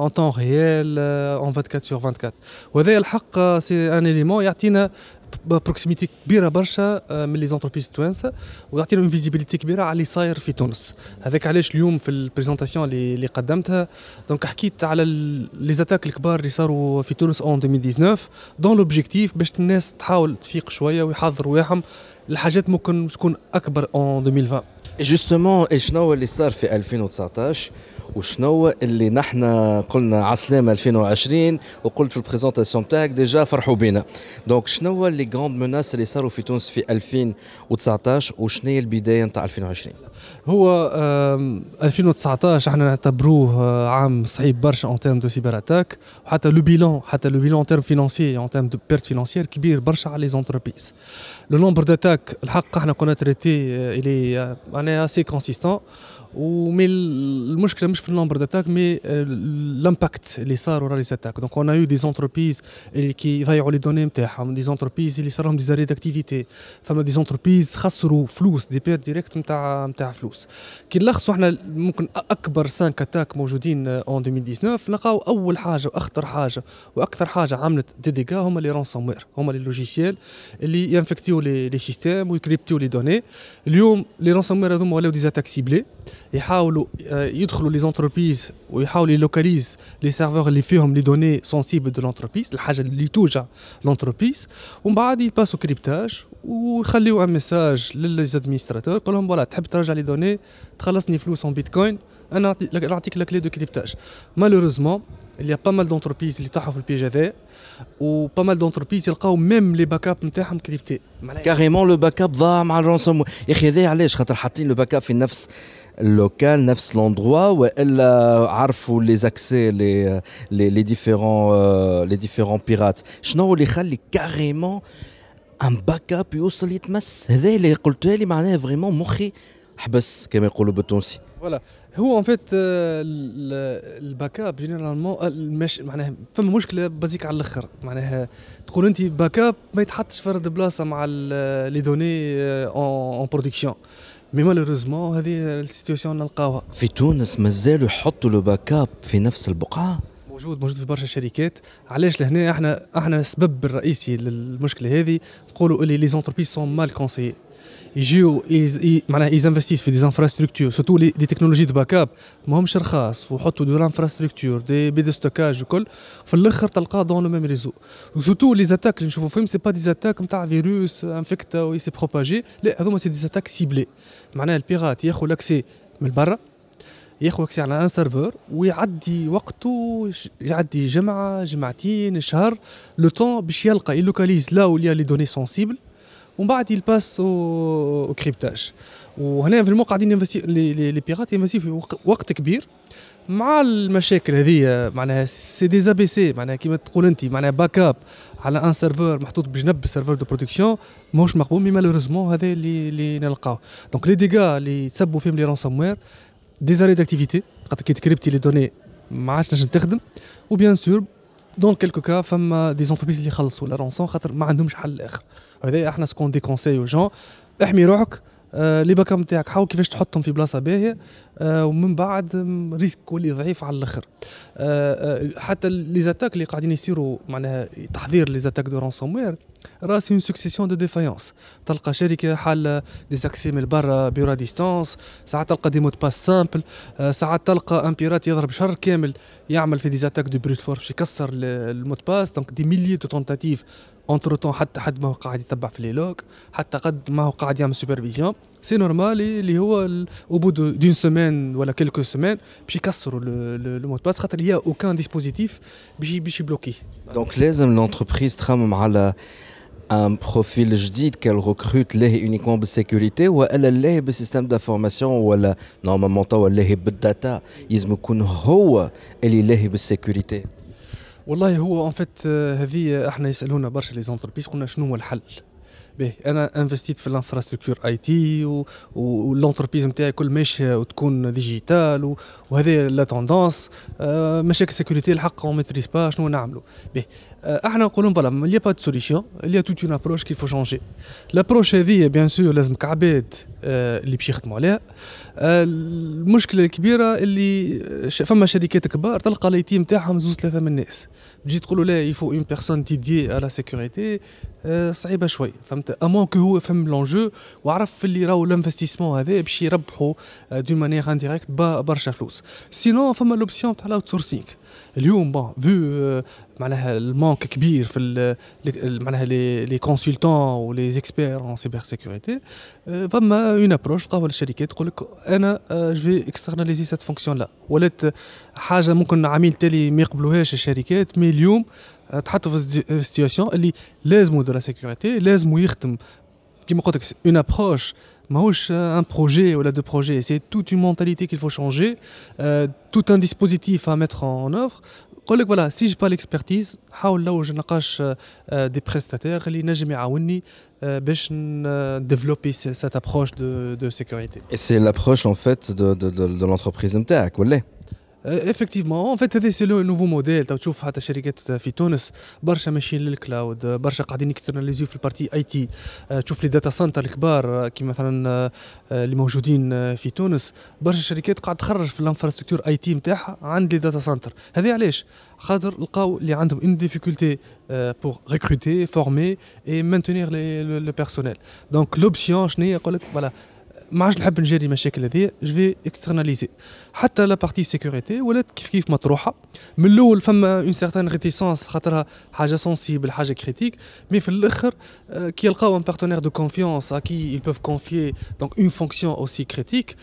temps réel euh, en 24 sur 24 وهذا الحق c'est un élément يعطينا بروكسيميتي كبيره برشا من لي زونتربريز التوانسه ويعطينا اون فيزيبيليتي كبيره على اللي صاير في تونس هذاك علاش اليوم في البريزونتاسيون اللي, اللي قدمتها دونك حكيت على لي زاتاك الكبار اللي صاروا في تونس اون 2019 دون لوبجيكتيف باش الناس تحاول تفيق شوية ويحضروا رواحهم الحاجات ممكن تكون اكبر اون 2020 جوستومون شنو اللي صار في 2019 وشنو اللي نحن قلنا عسلامة 2020 وقلت في البريزونتاسيون تاعك ديجا فرحوا بينا. دونك شنو اللي غراند مناس اللي صاروا في تونس في 2019 وشنو هي البداية نتاع 2020 هو آم، 2019 إحنا نعتبروه آه، عام صعيب برشا اون تيرم دو سيبر اتاك وحتى لو بيلون حتى لو بيلون تيرم فينانسي اون تيرم دو بيرت فينانسيير كبير برشا على لي زونتربريز لو نومبر داتاك الحق إحنا كنا تريتي الي معناها سي كونسيستون ومي المشكلة مش في النومبر داتاك مي الامباكت اللي صار ورا لي اتاك دونك اون يو دي زونتربريز اللي كي يضيعوا لي دوني نتاعهم دي زونتربريز اللي صار لهم دي زاري داكتيفيتي فما دي زونتربريز خسروا فلوس دي بير ديريكت نتاع نتاع فلوس. كي نلخصوا إحنا ممكن أكبر 5 اتاك موجودين اون 2019 نلقاو أول حاجة وأخطر حاجة وأكثر حاجة عملت دي ديغا هما لي رانسوم وير هما لي لوجيسيال اللي ينفكتيو لي لي سيستيم ويكريبتيو لي دوني اليوم لي رانسوم وير هذوما ولاو دي زاتاك سيبلي يحاولوا آه، يدخلوا لي زونتربريز ويحاولوا يلوكاليز لي سيرفور اللي فيهم لي دوني سونسيبل دو لونتربريز الحاجة اللي توجع لونتربريز ومن بعد يباسوا كريبتاج ويخليوا ان ميساج للزادمينستراتور يقول لهم فوالا تحب ترجع لي دوني تخلصني فلوس اون بيتكوين أنا نعطيك لا كلي دو كريبتاج. مالوروزمون il y a pas اللي طاحوا في البيج هذا و pas mal d'entreprises يلقاو ميم لي باك اب نتاعهم كريبتي. كاريمون لو باك اب ضاع مع الرانسوم يا أخي هذا علاش؟ خاطر حاطين لو باك اب في نفس اللوكال نفس لوندروا والا عرفوا لي زاكسي لي لي لي ديفيرون لي ديفيرون بيرات شنو اللي يخلي كاريمون ان باك اب يوصل يتمس هذا اللي قلتها لي معناها فريمون مخي حبس كما يقولوا بالتونسي فوالا هو ان فيت الباك اب جينيرالمون مش معناها فما مشكله بازيك على الاخر معناها تقول انت باك اب ما يتحطش فرد بلاصه مع لي دوني اون برودكسيون مي مالوريزمون هذه السيتياسيون نلقاوها. في تونس مازالوا يحطوا لو باك اب في نفس البقعة. موجود موجود في برشا شركات. علاش؟ لهنا إحنا إحنا السبب الرئيسي للمشكلة هذه. نقولوا اللي لي زونتربريز سون مال كونسيي يجيو معناها يزانفستيس في دي انفراستركتور سورتو لي تكنولوجي دو باك اب ماهمش رخاص ويحطوا دو انفراستركتور دي بي دو ستوكاج وكل في الاخر تلقاه دون لو ميم ريزو سورتو لي زاتاك اللي نشوفوا فيهم سي با دي زاتاك نتاع فيروس انفكتا وي سي بروباجي لا هذوما سي دي زاتاك سيبلي معناها البيرات ياخذ لاكسي من برا ياخذ اكسي على ان سيرفور ويعدي وقته يعدي جمعه جمعتين شهر لو طون باش يلقى يلوكاليز لا où il y a les données sensibles ومن بعد يلباس أو كريبتاج. وهنا في الموقع قاعدين لي, لي ينفستي في وقت كبير. مع المشاكل هذه معناها سي دي بي سي معناها كيما تقول انت معناها باك اب على ان سيرفور محطوط بجنب سيرفور دو برودكسيون ماهوش مقبول مي مالوريزمون هذا اللي اللي نلقاوه. دونك لي ديغا اللي تسبوا فيهم لي رانسوم وير ديزاري داكتيفيتي خاطر كي تكريبتي لي دوني ما عادش تنجم تخدم. وبيان سور دون كيلكو كا فما دي زونتربريز اللي يخلصوا لا رونسون خاطر ما عندهمش حل آخر. هذا أحنا سكون دي كونساي جون احمي روحك. لي باك نتاعك حاول كيفاش تحطهم في بلاصة باهية آه ومن بعد ريسك ولي ضعيف على الآخر. آه آه حتى لي زاتاك اللي قاعدين يصيروا معناها تحضير لي زاتاك دو رانسوم وير راه سي اون سكسيسيون دو ديفايونس. تلقى شركة حال ديزاكسي من برا بيرا ديستانس ساعات تلقى دي مود باس سامبل ساعات تلقى ان بيرات يضرب شهر كامل يعمل في ديزاتاك دو بروت فورس يكسر المود باس. دونك دي ميليي دو تونتاتيف اونتر طون حتى حد ما هو قاعد يتبع في لي لوك حتى قد ما هو قاعد يعمل سوبرفيزيون سي نورمال اللي هو او بو دون سيمين ولا كيلكو سيمين باش يكسروا لو مود باس خاطر يا اوكان ديسبوزيتيف باش باش يبلوكي دونك لازم لونتربريز تخمم على ان بروفيل جديد qu'elle recrute لاهي اونيكمون بالسيكوريتي ولا لاهي بالسيستم دانفورماسيون ولا نورمالمون توا لاهي بالداتا لازم يكون هو اللي لاهي بالسيكوريتي والله هو اون فيت هذه إحنا يسألونا برشا لي زونتربريز قلنا شنو هو الحل؟ باهي أنا انفستيت في الانفراستركتور اي تي والانتربريز نتاعي كل ماشيه وتكون ديجيتال وهذا لا توندونس آه مشاكل سيكوريتي الحق اون ميتريز با شنو نعملوا آه إحنا نقولوا فوالا solution. Il y a toute une approche qu'il faut changer. L'approche هذه بيان سور لازمك عباد اللي باش يخدموا عليها المشكلة الكبيره اللي فما شركات كبار تلقى الاي تي نتاعهم زوز ثلاثة من الناس. تجي تقول له لا يفو اون بيرسون ديديي على سيكوريتي صعيبة شوي فهمت؟ امون كو هو فهم لونجو وعرف اللي راهو الانفستيسمون هذا باش يربحوا دون مانيير انديريكت برشا فلوس. سينو فما لوبسيون تاع الاوت سورسينغ اليوم بون فو معناها المونك كبير في معناها لي كونسلتون ولي اكسبير اون سيبر سيكوريتي فما اون ابروش لقاوها الشركات تقول لك أنا جو اكسترناليزي سيت فونكسيون لا ولات حاجة ممكن عميل تالي ما يقبلوهاش الشركات مي اليوم تحطوا في سيتياسيون اللي لازموا دو لا سيكوريتي لازموا يخدم. كيما قلت لك اون ابروش Maouche, euh, un projet au-delà de projet, c'est toute une mentalité qu'il faut changer, euh, tout un dispositif à mettre en œuvre. voilà, si j'ai pas l'expertise, je naqash euh, des prestataires qui n'aiment à développer cette approche de, sécurité. Et c'est l'approche en fait de, l'entreprise MTAC, افكتيفمون ان فيت هذا سي لو نوفو موديل تو تشوف حتى شركات في تونس برشا ماشيين للكلاود برشا قاعدين اكسترناليزيو في البارتي آي تي. تشوف لي داتا سنتر الكبار كي مثلا اللي موجودين في تونس. برشا شركات قاعد تخرج في الانفراستركتور آي تي نتاعها عند لي داتا سنتر هذا علاش؟ خاطر لقاو اللي عندهم اون ديفيكولتي بور ريكروتي فورمي اي مانتينير لو بيرسونيل دونك لوبسيون شنو هي؟ يقول لك فوالا ما عادش نحب نجري مشاكل هذه جو في اكسترناليزي حتى لا بارتي سيكوريتي ولات كيف كيف مطروحة. من الأول فما اون سيغتان ريتيسونس خاطرها حاجة سونسيبل حاجة كريتيك مي في الأخر كي يلقاو ان بارتنير دو كونفيونس ا كي ils peuvent confier donc une fonction aussi critique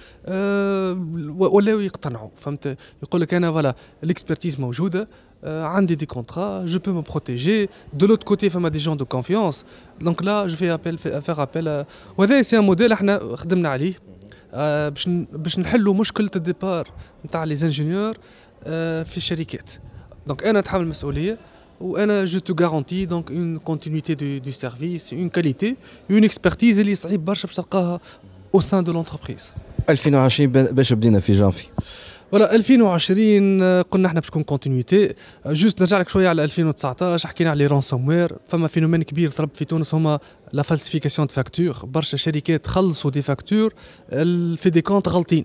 ولاو يقتنعوا. فهمت؟ يقول لك أنا فوالا الاكسبرتيز موجودة. عندي دي كونترا جو بو مو بروتيجي دو لوت كوتي فما دي جون دو كونفيونس دونك لا جو في ابل فيغ ابل وهذا سي ان موديل احنا خدمنا عليه باش باش نحلوا مشكله الديبار نتاع لي زانجينيور في الشركات دونك انا اتحمل المسؤوليه وانا جو تو غارونتي دونك اون كونتينيتي دو دو سيرفيس اون كاليتي اون اكسبرتيز اللي صعيب برشا باش تلقاها او سان دو لونتربريز 2020 باش بدينا في جانفي فوالا 2020 قلنا إحنا باش تكون كونتينيتي جوست نرجع لك شوية على 2019 حكينا على رانسوم وير فما فينومين كبير ضرب في تونس هما لا فالسيفيكاسيون دو فاكتور برشا شركات خلصوا دي فاكتور في دي كونت غلطين.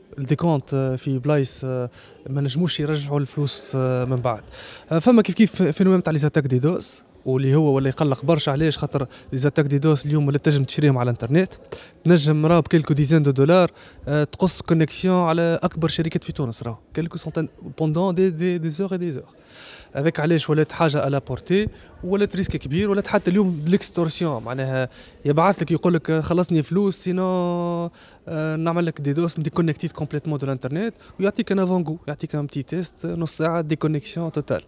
الديكونت في بلايص ما نجموش يرجعوا الفلوس من بعد. فما كيف كيف فينومين تاع لي زاتاك دي دوس واللي هو ولا يقلق برشا علاش؟ خاطر لي زاتاك دي دوس اليوم ولا تنجم تشريهم على الإنترنت. تنجم راه بكلكو ديزين دو دولار تقص كونيكسيون على أكبر شركات في تونس راه. كلكو سونتين بوندون دي دي دي زور دي زور هذاك علاش ولات حاجة الا بورتي ولات ريسك كبير ولات حتى اليوم ليكستورسيون معناها يبعث لك يقول لك خلصني فلوس سينو آه نعمل لك دي دوس ديكونيكتيت كومبليتمون دو الانترنت ويعطيك ان يعطيك ان بتي تيست نص ساعة ديكونيكسيون توتال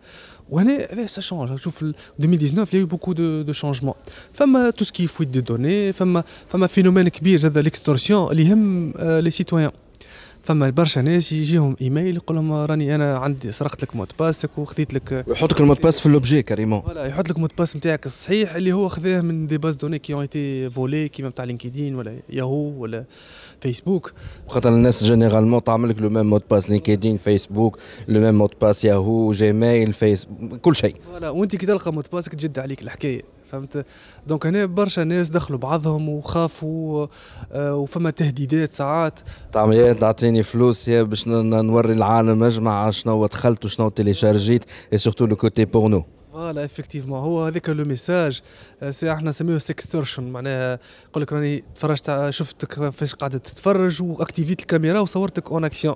Et ça change. Hein. En 2019, il y a eu beaucoup de, changements. Femme, euh, tout ce qui est fuite de données, femme, phénomène qui euh, est euh, les citoyens. فما برشا ناس يجيهم إيميل يقول لهم راني أنا عندي سرقت لك مود باسك وخذيت لك يحط لك المود باس في لوبجي كاريمون فوالا يحط لك مود باس نتاعك الصحيح اللي هو خذاه من دي باز دوني كي اون ايتي فولي كيما نتاع لينكدين ولا ياهو ولا فيسبوك. خاطر الناس جينيرالمون تعمل لك لو ميم مود باس لينكدين فيسبوك لو ميم مود باس ياهو جيميل فيس كل شيء. فوالا وانت كي تلقى مود باسك تجد عليك الحكاية. فهمت؟ دونك هنا برشا ناس دخلوا بعضهم وخافوا آه وفما تهديدات ساعات. تعمل يا تعطيني فلوس يا باش نوري العالم اجمع شنو دخلت وشنو تيليشارجيت اي سورتو لو كوتي بور فوالا افكتيفمون هو هذاك لو ميساج سي إحنا نسميه سكستورشن معناها يقول لك راني تفرجت شفتك فاش قاعدة تتفرج واكتيفيت الكاميرا وصورتك اون اكسيون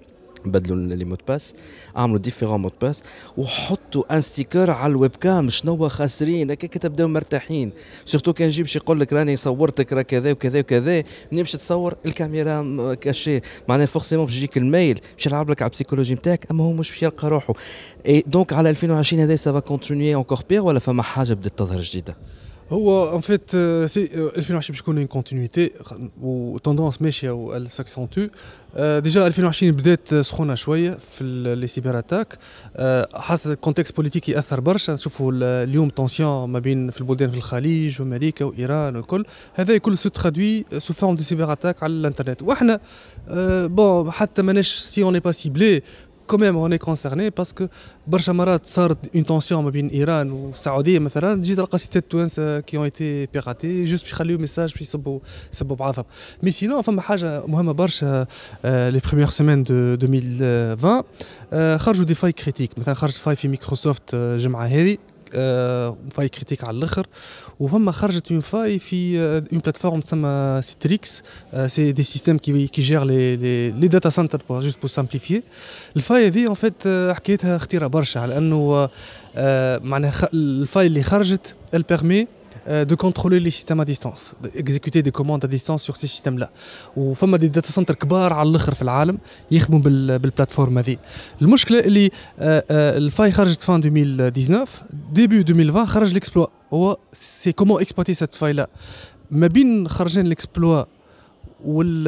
بدلوا لي مود باس أعملوا ديفيرون مود باس وحطوا ان ستيكر على الويب كام شنو خاسرين هكاك تبداو مرتاحين. سورتو كان يجي باش يقول لك راني صورتك راه كذا وكذا وكذا منين باش تصور؟ الكاميرا كاشي معناها فورسيمون باش يجيك الميل باش يلعب لك على البسيكولوجي نتاعك أما هو مش باش يلقى روحه. اي دونك على 2020 هذا سافا كونتينيي اونكور بيغ ولا فما حاجة بدات تظهر جديدة؟ هو ان فيت سي 2020 باش تكون اون كونتينيتي وتوندونس ماشيه و ساكسونتو ديجا 2020 بدات سخونه شويه في لي سيبر اتاك حاسه الكونتكست بوليتيكي ياثر برشا نشوفوا اليوم تونسيون ما بين في البلدان في الخليج وامريكا وايران والكل هذا كل سو ترادوي سو فورم دو سيبر اتاك على الانترنت واحنا بون حتى ماناش سي اون با سيبلي quand même on est concerné que برشا مرات صارت اون تونسيون ما بين ايران والسعوديه مثلا. تجي تلقى سيتات توانسه كي اون ايتي بيغاتي جوست باش يخليو ميساج باش يصبوا يصبوا بعضهم مي سينون فما حاجة مهمه برشا لي بروميير سيمين دو 2020 خرجوا دي فاي كريتيك مثلا خرجت فاي في مايكروسوفت الجمعه هذه فاي كريتيك على الآخر وفما خرجت اون فاي في اون بلاتفورم تسمى سيتريكس سي دي سيستيم كي كي جير لي لي لي داتا سنتر بور جوست بور سامبليفي الفاي هذه اون فيت حكيتها خطيره برشا على انه معناها الفاي اللي خرجت البيرمي euh, de contrôler les systèmes à distance, d'exécuter des commandes à distance sur ces systèmes-là. وفما des data centers كبار على الآخر في العالم يخدموا بال بالبلاتفورم هذه. المشكلة اللي آه، آه، الفاي خرجت فان 2019 ديبي 2020 خرج l'exploit. هو سي كومون اكسبلوتي cette faille là. ما بين خرجين l'exploit وال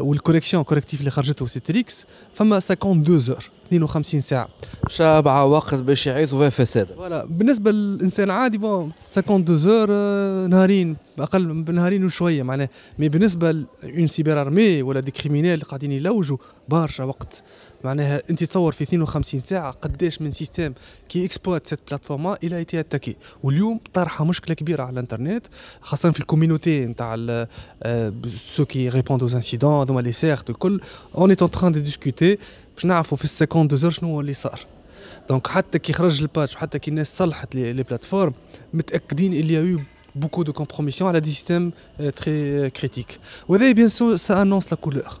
والكوريكسيون كوريكتيف اللي خرجته سيتريكس فما 52 زور 52 ساعة. شابعة وقت باش يعيثوا فيها فساد. فوالا بالنسبة للإنسان عادي بون 52 زور آه، نهارين أقل من نهارين وشوية معناه مي بالنسبة لون سيبر ارمي ولا دي كريمينال اللي قاعدين يلوجوا برشا وقت. معناها انت تصور في 52 ساعة قداش من سيستيم كي اكسبلوات سيت بلاتفورما إلى ايتي اتاكي واليوم طرحة مشكلة كبيرة على الإنترنت خاصة في الكوميونيتي نتاع سو كي ريبوند اوز انسيدون هذوما لي سيرت الكل. اون ايت ان تران دو ديسكوتي باش نعرفوا في ال 52 زور شنو هو اللي صار. دونك حتى كي خرج الباتش وحتى كي الناس صلحت لي, بلاتفورم متأكدين اللي يو بوكو دو كومبروميسيون على دي سيستيم تري كريتيك وهذا بيان سور سا انونس لا كولور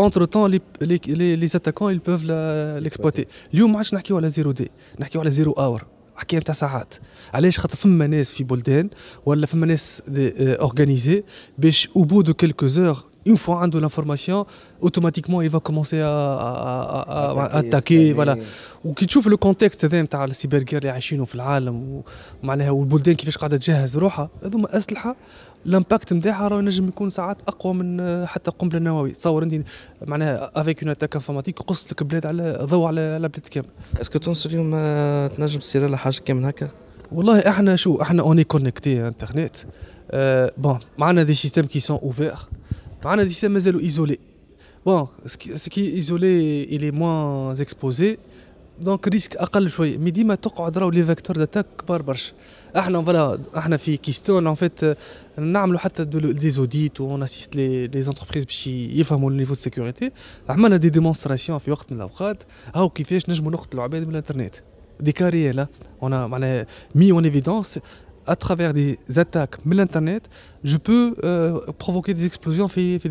اونتر طون لي زاتاكون ils peuvent ليكسبلوتي اليوم ما عادش نحكيو على زيرو داي نحكيو على زيرو اور حكايه نتاع ساعات علاش خاطر فما ناس في بلدان ولا فما ناس اورغانيزي باش أو بو دو كيلكو زور اون فوا عنده لانفورماسيون اوتوماتيكمون il va commencer à à attaquer voilà. وكي تشوف لو كونتكست هذا نتاع السيبر جير اللي عايشينه في العالم ومعناها والبلدان كيفاش قاعدة تجهز روحها هذوما اسلحه الامباكت نتاعها راه ينجم يكون ساعات اقوى من حتى قنبله نوويه تصور انت معناها افيك اون اتاك انفورماتيك قصت لك بلاد على ضوء على على بلاد كامل اسكو تونس اليوم تنجم تصير لها حاجة كيما هكا والله إحنا شو إحنا اوني كونكتي انترنت أه بون معنا دي سيستيم كي سون اوفير معنا دي سيستيم مازالوا ايزولي بون سكي ايزولي الي موان اكسبوزي دونك ريسك أقل شوي. مي ديما تقعد راهو لي فيكتور داتاك كبار برشا إحنا فوالا إحنا في كيستون ان فيت نعملوا حتى دي زوديت و اسيست لي لي زونتربريز باش يفهموا النيفو دو سيكوريتي عملنا دي ديمونستراسيون في وقت من الاوقات هاو كيفاش نجموا نقتلوا عباد من الانترنت. On a on a mis en évidence à travers des attaques de l'internet, je peux euh, provoquer des explosions fait, fait.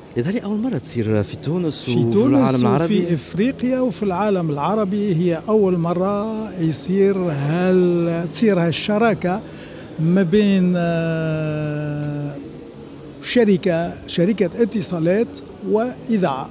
هذه أول مرة تصير في تونس في وفي تونس العالم العربي. وفي إفريقيا وفي العالم العربي هي أول مرة يصير هال تصير هالشراكة ما بين آه، شركه شركة اتصالات وإذاعة.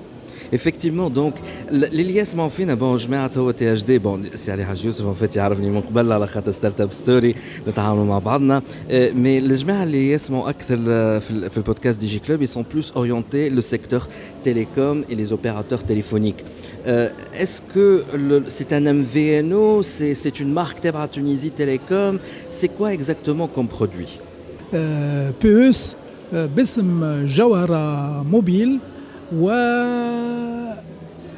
Effectivement, donc اللي يسمعوا فينا بون جماعة هو تي اش دي بون سي علي حاج يوسف ان فيت يعرفني من قبل على خاطر ستارت اب ستوري نتعاملوا مع بعضنا آه، مي الجماعة اللي يسمعوا أكثر آه، في, ال- في البودكاست دي جي كلوب ils sont plus orientés le secteur télécom et les opérateurs téléphoniques. Euh, Est-ce que le- c'est un MVNO, c'est c'est une marque تبع Tunisie Télécom, c'est quoi exactement comme produit آه، بي اس آه، باسم جوهرة موبيل و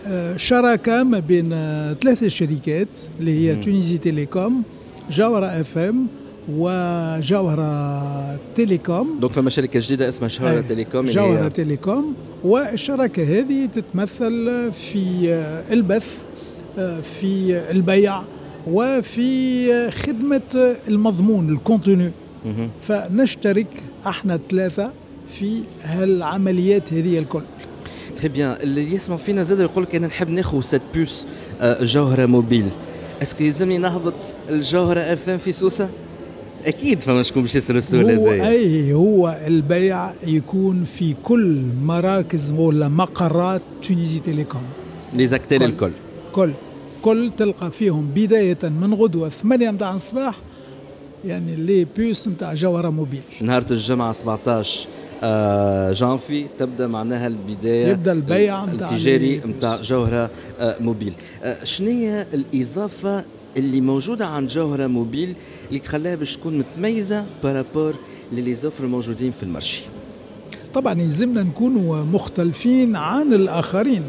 آه، شراكة ما بين ثلاثة شركات اللي هي. تونيزي تيليكوم جوهرة أف إم وجوهرة تيليكوم دونك فما شركة جديدة اسمها شهرة آه، تيليكوم جوهرة هي- تيليكوم والشراكة هذه تتمثل في البث في البيع وفي خدمة المضمون الكونتوني. فنشترك إحنا الثلاثه في هالعمليات هذه الكل تري بيان اللي يسمع فينا زاد يقول لك أنا نحب ناخذ سات بوس آه، جوهرة موبيل اسكو يلزمني نهبط الجوهرة اف ام في سوسة؟ أكيد فما شكون باش يسأل السؤال هو هذايا. أي هو البيع يكون في كل مراكز ولا مقرات تونيزي تيليكوم. لي زاكتيل كل. الكل كل. كل تلقى فيهم بداية من غدوة 8 متاع الصباح يعني لي بيوس متاع جوهرة موبيل نهار الجمعة 17 آه، جانفي تبدأ معناها البداية يبدأ البيع التجاري ال- نتاع جوهرة آه، موبيل. آه، شنو هي الإضافة اللي موجودة عند جوهرة موبيل اللي تخليها باش تكون متميزة بارابور للي زوفر الموجودين في المارشي طبعا يلزمنا نكونوا مختلفين عن الآخرين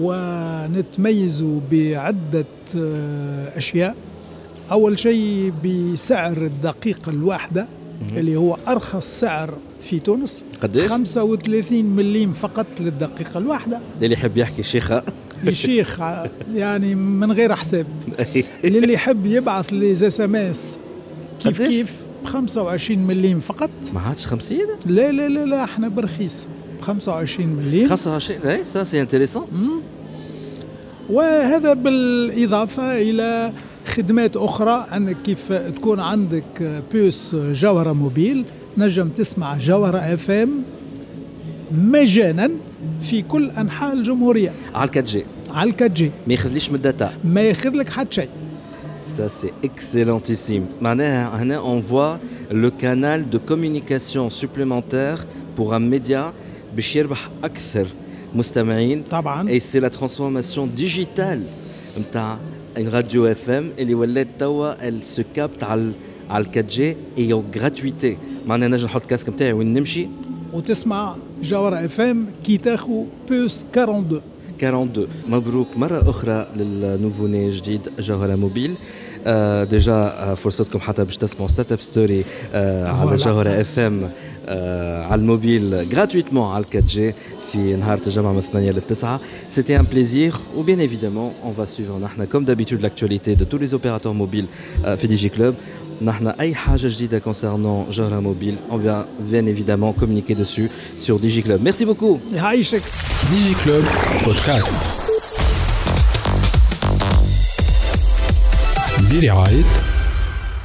ونتميزوا بعدة آه، أشياء. أول شيء بسعر الدقيقة الواحدة اللي هو أرخص سعر في تونس قديش؟ 35 مليم فقط للدقيقة الواحدة. اللي يحب يحكي شيخه الشيخ ع- يعني من غير حساب. للي يحب يبعث لي اس ام اس كيف قديش؟ كيف؟ ب 25 مليم فقط. ما عادش 50 لا لا لا لا إحنا برخيص. ب 25 مليم. 25 اي سا سي انتريسون وهذا بالإضافة إلى خدمات أخرى أنك كيف تكون عندك بيوس جوهرة موبيل. نجم تسمع جوهرة اف ام مجانا في كل أنحاء الجمهورية. على 4 جي. على الكات جي. ما ياخذليش من الداتا. ما ياخذ لك حتى شيء. Ça, c'est excellentissime. معناها هنا on voit le canal de communication supplémentaire pour un média باش يربح أكثر مستمعين. طبعا. Et c'est la transformation digitale. une radio FM اللي ولات توا elle se capte على على 4G et en gratuité. معناها نجم نحط الكاسك نتاعي وين نمشي وتسمع جوهرة اف ام كي تاخو بيوس 42 42 مبروك مرة أخرى للنوفوني جديد جوهرة موبيل آه ديجا فرصتكم حتى باش تسمعوا ستارت اب ستوري آه على. جوهرة اف ام آه على الموبيل gratuitement على 4 جي في نهار الجمعة من 8 ل 9 C'était un plaisir ou bien évidemment on va suivre نحن comme d'habitude l'actualité de tous les opérateurs mobiles آه في ديجي كلوب نحن أي حاجة جديدة concernant جوهرة موبيل on vient bien évidemment communiquer dessus sur DigiClub. Merci beaucoup يعيشك ديجي كلوب بودكاست برعاية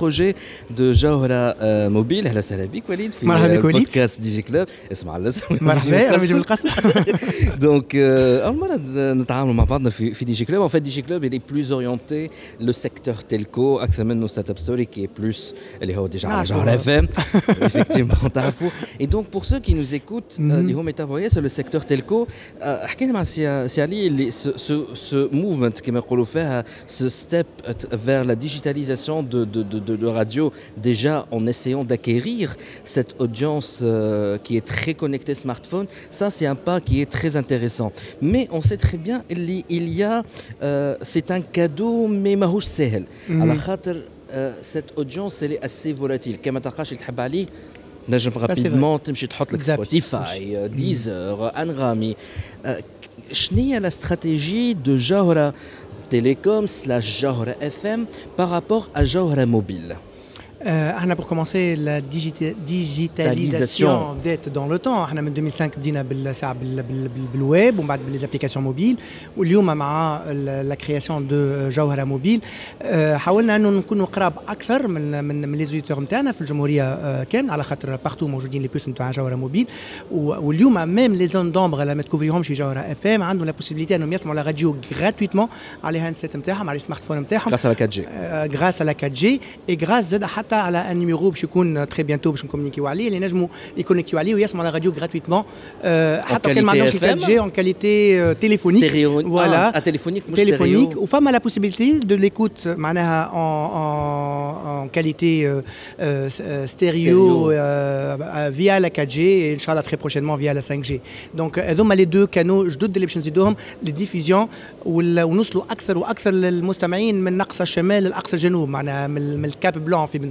projet de جوهرة آه، موبيل اهلا وسهلا بك وليد في مرحبا بك وليد. بودكاست دي جي كلوب اسمع الاسم مرحبا رمزي بالقصر Donc, euh, اول مره نتعاملوا مع بعضنا في في دي جي كلوب. En fait, DigiClub il est plus orienté le secteur telco اكثر منه ستارت اب ستوري qui est plus اللي هو ديجا على نعرفه. جوهر اف ام effectivement تعرفوا. Et donc pour ceux qui nous écoutent Mhm. euh, اللي هم يتابعوا ياسر le secteur telco آه، احكي لي مع سي سي علي اللي ce ce ce movement كما يقولوا فيها ce step vers la digitalisation de de de de, de radio déjà en essayant d'acquérir cette audience euh, qui est très connectée smartphone, ça c'est un pas qui est très intéressant. Mais on sait très bien il y, il y a euh, c'est un cadeau mais ماهوش سهل على خاطر euh, cette audience elle est assez volatile كما تلقاش اللي تحب عليه نجم c'est رابيدمون تمشي تحط لك Exact. سبوتيفاي ديزر انغامي شنو هي لا استراتيجي دو جوهره Télécom slash Jahra FM par rapport à Jahra Mobile. موبيل آه، احنا pour commencer la digita- digitalisation بدات dans le temps احنا من 2005 بدينا بالساعه بال بال بال بالويب ومن بعد بالابليكاسيون موبيل واليوم مع لا كرياسيون دو جوهره موبيل آه، حاولنا انه نكونوا قراب اكثر من من من لي زوديتور نتاعنا في الجمهوريه آه، كامل على خاطر بارتو موجودين لي بوس نتاع جوهره موبيل و- واليوم ميم لي زون دومبر اللي ما تكوفريهمش جوهره اف ام عندهم لا بوسيبيليتي انهم يسمعوا لا راديو غراتويتمون على الهاندسيت نتاعهم على السمارت فون نتاعهم grâce à la 4G غراس على 4 جي اي غراس زاد حتى على ان نيميرو باش يكون تري بيانتو باش نكومونيكيو عليه اللي نجموا يكونيكيو عليه ويسمعوا على راديو غراتويتمون حتى كان ما qualité عندهمش FM 4 جي اون كاليتي تيليفونيك ستيريو فوالا ah, téléphonique مش تليفونيك ستيريو. وفما لا بوسيبيليتي دو ليكوت معناها en qualité euh, euh, euh, stéréo, euh, via la 4G et Inch'Allah très prochainement via la 5G. Donc هذوما les deux canaux جدد اللي باش نزيدوهم للديفيزيون ونوصلوا اكثر واكثر للمستمعين من اقصى الشمال لاقصى الجنوب معناها من الكاب بلون في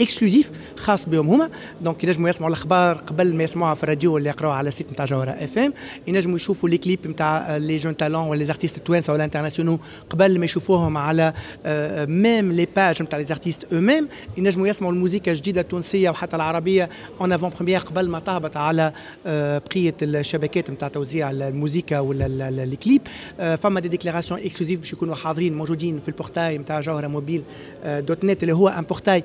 اكسكلوزيف خاص بهم هما. دونك ينجموا يسمعوا الأخبار قبل ما يسمعوها في الراديو اللي يقراوها على السيت نتاع جوهرة اف ام ينجموا يشوفوا لي كليب نتاع لي جون تالون ولا لي ارتيست التوانسه ولا انترناسيونال قبل ما يشوفوهم على ميم لي باج نتاع لي ارتيست أو ميم ينجموا يسمعوا الموسيقى الجديدة التونسية وحتى العربية اون افون بريمير قبل ما تهبط على بقية الشبكات نتاع توزيع الموسيقى ولا لي كليب فما دي ديكلاراسيون اكسكلوزيف باش يكونوا حاضرين موجودين في البورتاي نتاع جوهرة موبيل دوت نت اللي هو ان بورتاي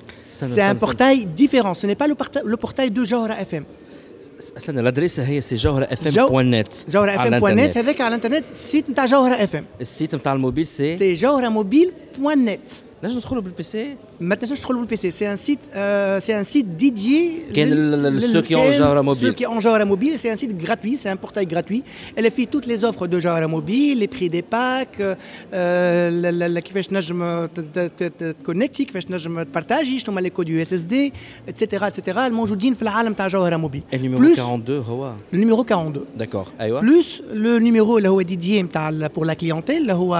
C'est un portail différent. Ce n'est pas le, portail, le portail de Jawhara FM. استنى الادريس هي سي جوهره اف ام بوان نت جوهره اف ام بوان نت هذاك على الانترنت السيت نتاع جوهره اف ام السيت نتاع الموبيل سي سي جوهره موبيل بوان نت نجم ندخلوا بالبي سي ما تنجمش تدخلوا بالبي سي سي ان سيت سي ان سيت ديديي كان سو كي اون جوهره موبيل سو كي اون جوهره موبيل سي ان سيت gratuit سي ان بورتاي gratuit elle fait toutes les offres de جوهره موبيل les prix des packs كيفاش تنجم تكونكتي كيفاش تنجم تبارتاجي شنو هما لي كود يو اس اس دي اتسيتيرا اتسيتيرا الموجودين في العالم تاع جوهره موبيل النيميرو 42 هو النيميرو 42 داكور ايوا بلوس لو نيميرو اللي هو ديديي نتاع بور لا كليونتيل اللي هو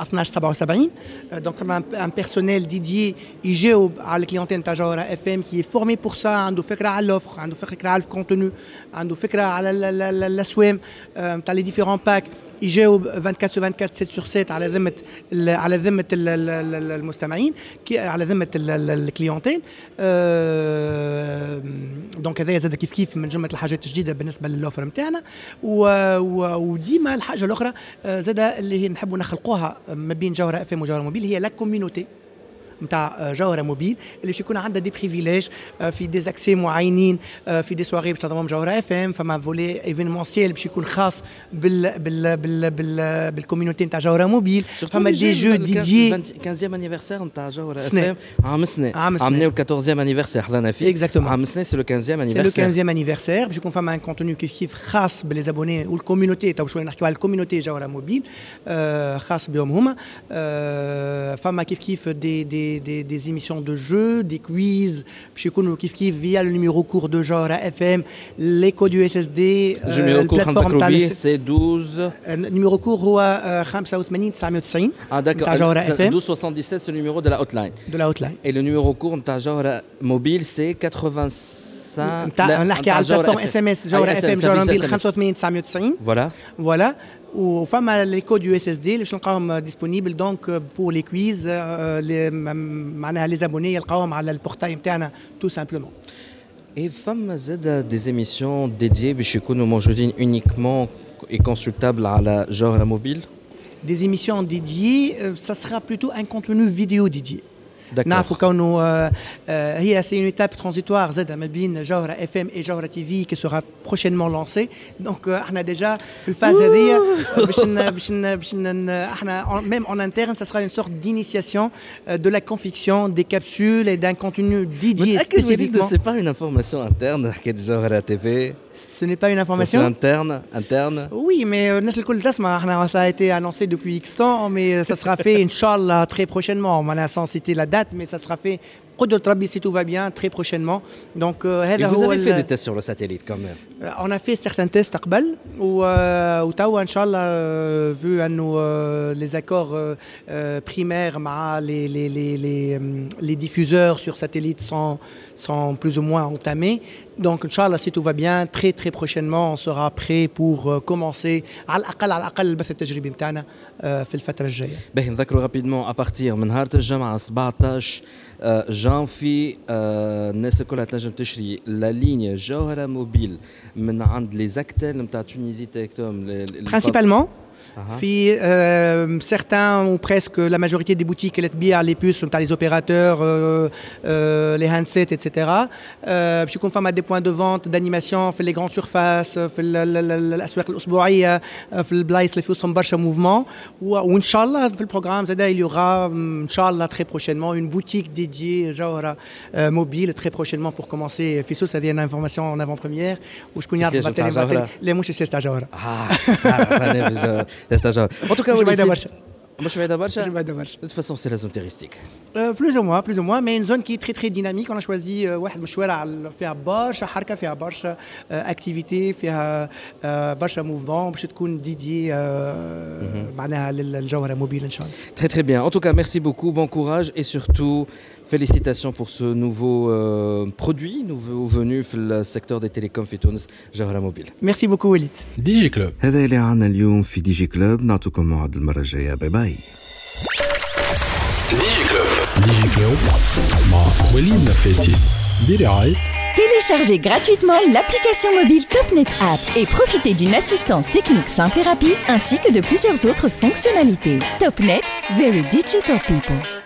1277 دونك ان بيرسونيل ديديي يجاوب على الكليونتيل نتاع جوهرة اف ام كي فورمي بور سا عنده فكرة على الاوفر عنده فكرة على الكونتوني عنده فكرة على الأسوام نتاع لي ديفيرون باك يجاوب 24 سو 24 7 سور 7 على ذمة على ذمة المستمعين على ذمة الكليونتيل. دونك هذايا زاد كيف كيف من جملة الحاجات الجديدة بالنسبة للاوفر نتاعنا وديما الحاجة الأخرى زاد اللي هي نحبوا نخلقوها ما بين جوهرة اف ام وجوهرة موبيل هي لا كوميونيتي نتاع جوهرة موبيل اللي باش يكون عندها دي بريفيليج في دي زاكسي معينين في دي سواري باش تنظمهم جوهرة اف ام فما فولي ايفينمونسيال باش يكون خاص بال بال بال بال بالكوميونيتي نتاع جوهرة موبيل. فما دي جو ديدي 15 انيفرسير نتاع جوهرة اف ام عام سنه عام سنه عملنا 14 انيفرسير حضرنا فيه. اكزاكتومون عام سنه سي لو 15 انيفرسير سي لو 15 انيفرسير باش يكون فما ان كونتوني كيف كيف خاص بالزابوني والكوميونيتي تو شوية نحكيو على الكوميونيتي جوهرة موبيل خاص بهم هما. فما كيف كيف دي دي دي دي émissions de jeux, des quiz, chez nous kif kif via le numéro court de genre FM, les codes USSD, le numéro court c'est 12 numéro court هو 85 990 Ah d'accord. 1277 c'est le numéro de la hotline. De la hotline. Et le numéro court de genre mobile c'est 85 نتاع نحكي على البلاتفورم اس ام اس جوهره اف ام جوهره موبيل 85 990 فوالا فوالا وفما لي كود يو اس اس دي اللي باش نلقاهم ديسپونيبل دونك بور لي كويز معناها لي زابوني يلقاوهم على البورتاي نتاعنا تو سامبلومون اي فما زاد دي زيميسيون ديديي باش يكونوا موجودين اونيكمون et consultables على جوهره موبيل Des émissions dédiées, ça sera plutôt un contenu vidéo dédié. نعرفوا كونه هي سي اون ايتاب ترانزيتوار زاد ما بين جوهره اف ام اي جوهره تي في كي سورا بروشينمون لونسي دونك احنا ديجا في الفاز هذه باش باش باش احنا ميم اون انترن ça sera une sorte d'initiation de la confection des capsules et d'un contenu dédié spécifiquement. C'est pas une information interne حكيت جوهره تي في Ce n'est pas une information interne, interne. Oui, mais الناس الكل تسمع احنا ça a été annoncé depuis X temps mais ça sera fait inchallah très prochainement. On a sans citer la date mais ça sera fait si tout va bien très prochainement donc Et vous avez fait des tests sur le satellite quand même on a fait certains tests قبل وتوا ان شاء الله vu انه les accords primaires مع les les les les les diffuseurs sur satellite sont sont plus ou moins entamés donc, Inch'Allah, si tout va bien, très très prochainement, on sera prêt pour euh, commencer على الأقل على الأقل البث التجريبي بتاعنا في الفترة الجاية. باهي نذكروا رابيدمون ابارتيغ من نهار الجمعة 17 جانفي الناس الكل تنجم تشري لا لينيا جوهرة موبيل من عند لي زاكتيل نتاع تونيزي تيكتوم. Principalement Puis, euh, certains ou presque la majorité des boutiques, les bières, les puces, sont les opérateurs, euh, euh, les handsets, etc. je suis conforme à des points de vente, d'animation, fait les grandes surfaces, l'asouak l'osbouaïa, le blaïs, les fous en mouvement. Ou, Inch'Allah, le programme, il y aura, hum, Inch'Allah, très prochainement, une boutique dédiée, genre, mobile, très prochainement pour commencer. Fissou, ça dit une information en avant-première. Ou je connais les mouches, c'est Ah, ça, ça, اه En tout cas, je vais برشا مش بعيدة برشا مش بعيدة برشا De toute façon, c'est la zone touristique. Euh, plus ou moins, plus ou moins, mais une zone qui est très très dynamique. On a choisi euh, واحد من الشوارع فيها برشا حركة فيها برشا اكتيفيتي فيها برشا موفمون باش تكون ديدي معناها للجوهرة موبيل ان شاء الله. Très très bien. En tout cas, merci beaucoup, bon courage et surtout félicitations pour ce nouveau euh, produit, nouveau venu dans le secteur des télécoms في تونس جوهرة موبيل. Merci beaucoup وليد. دي جي كلوب. هذا اللي عنا اليوم في دي جي كلوب نعطيكم موعد المرة الجاية باي باي. ديجي كلوب ديجي كلوب مع وليد نفاتي برعاية Téléchargez gratuitement l'application mobile TopNet App et profitez d'une assistance technique simple et rapide ainsi que de plusieurs autres fonctionnalités. TopNet, Very Digital People.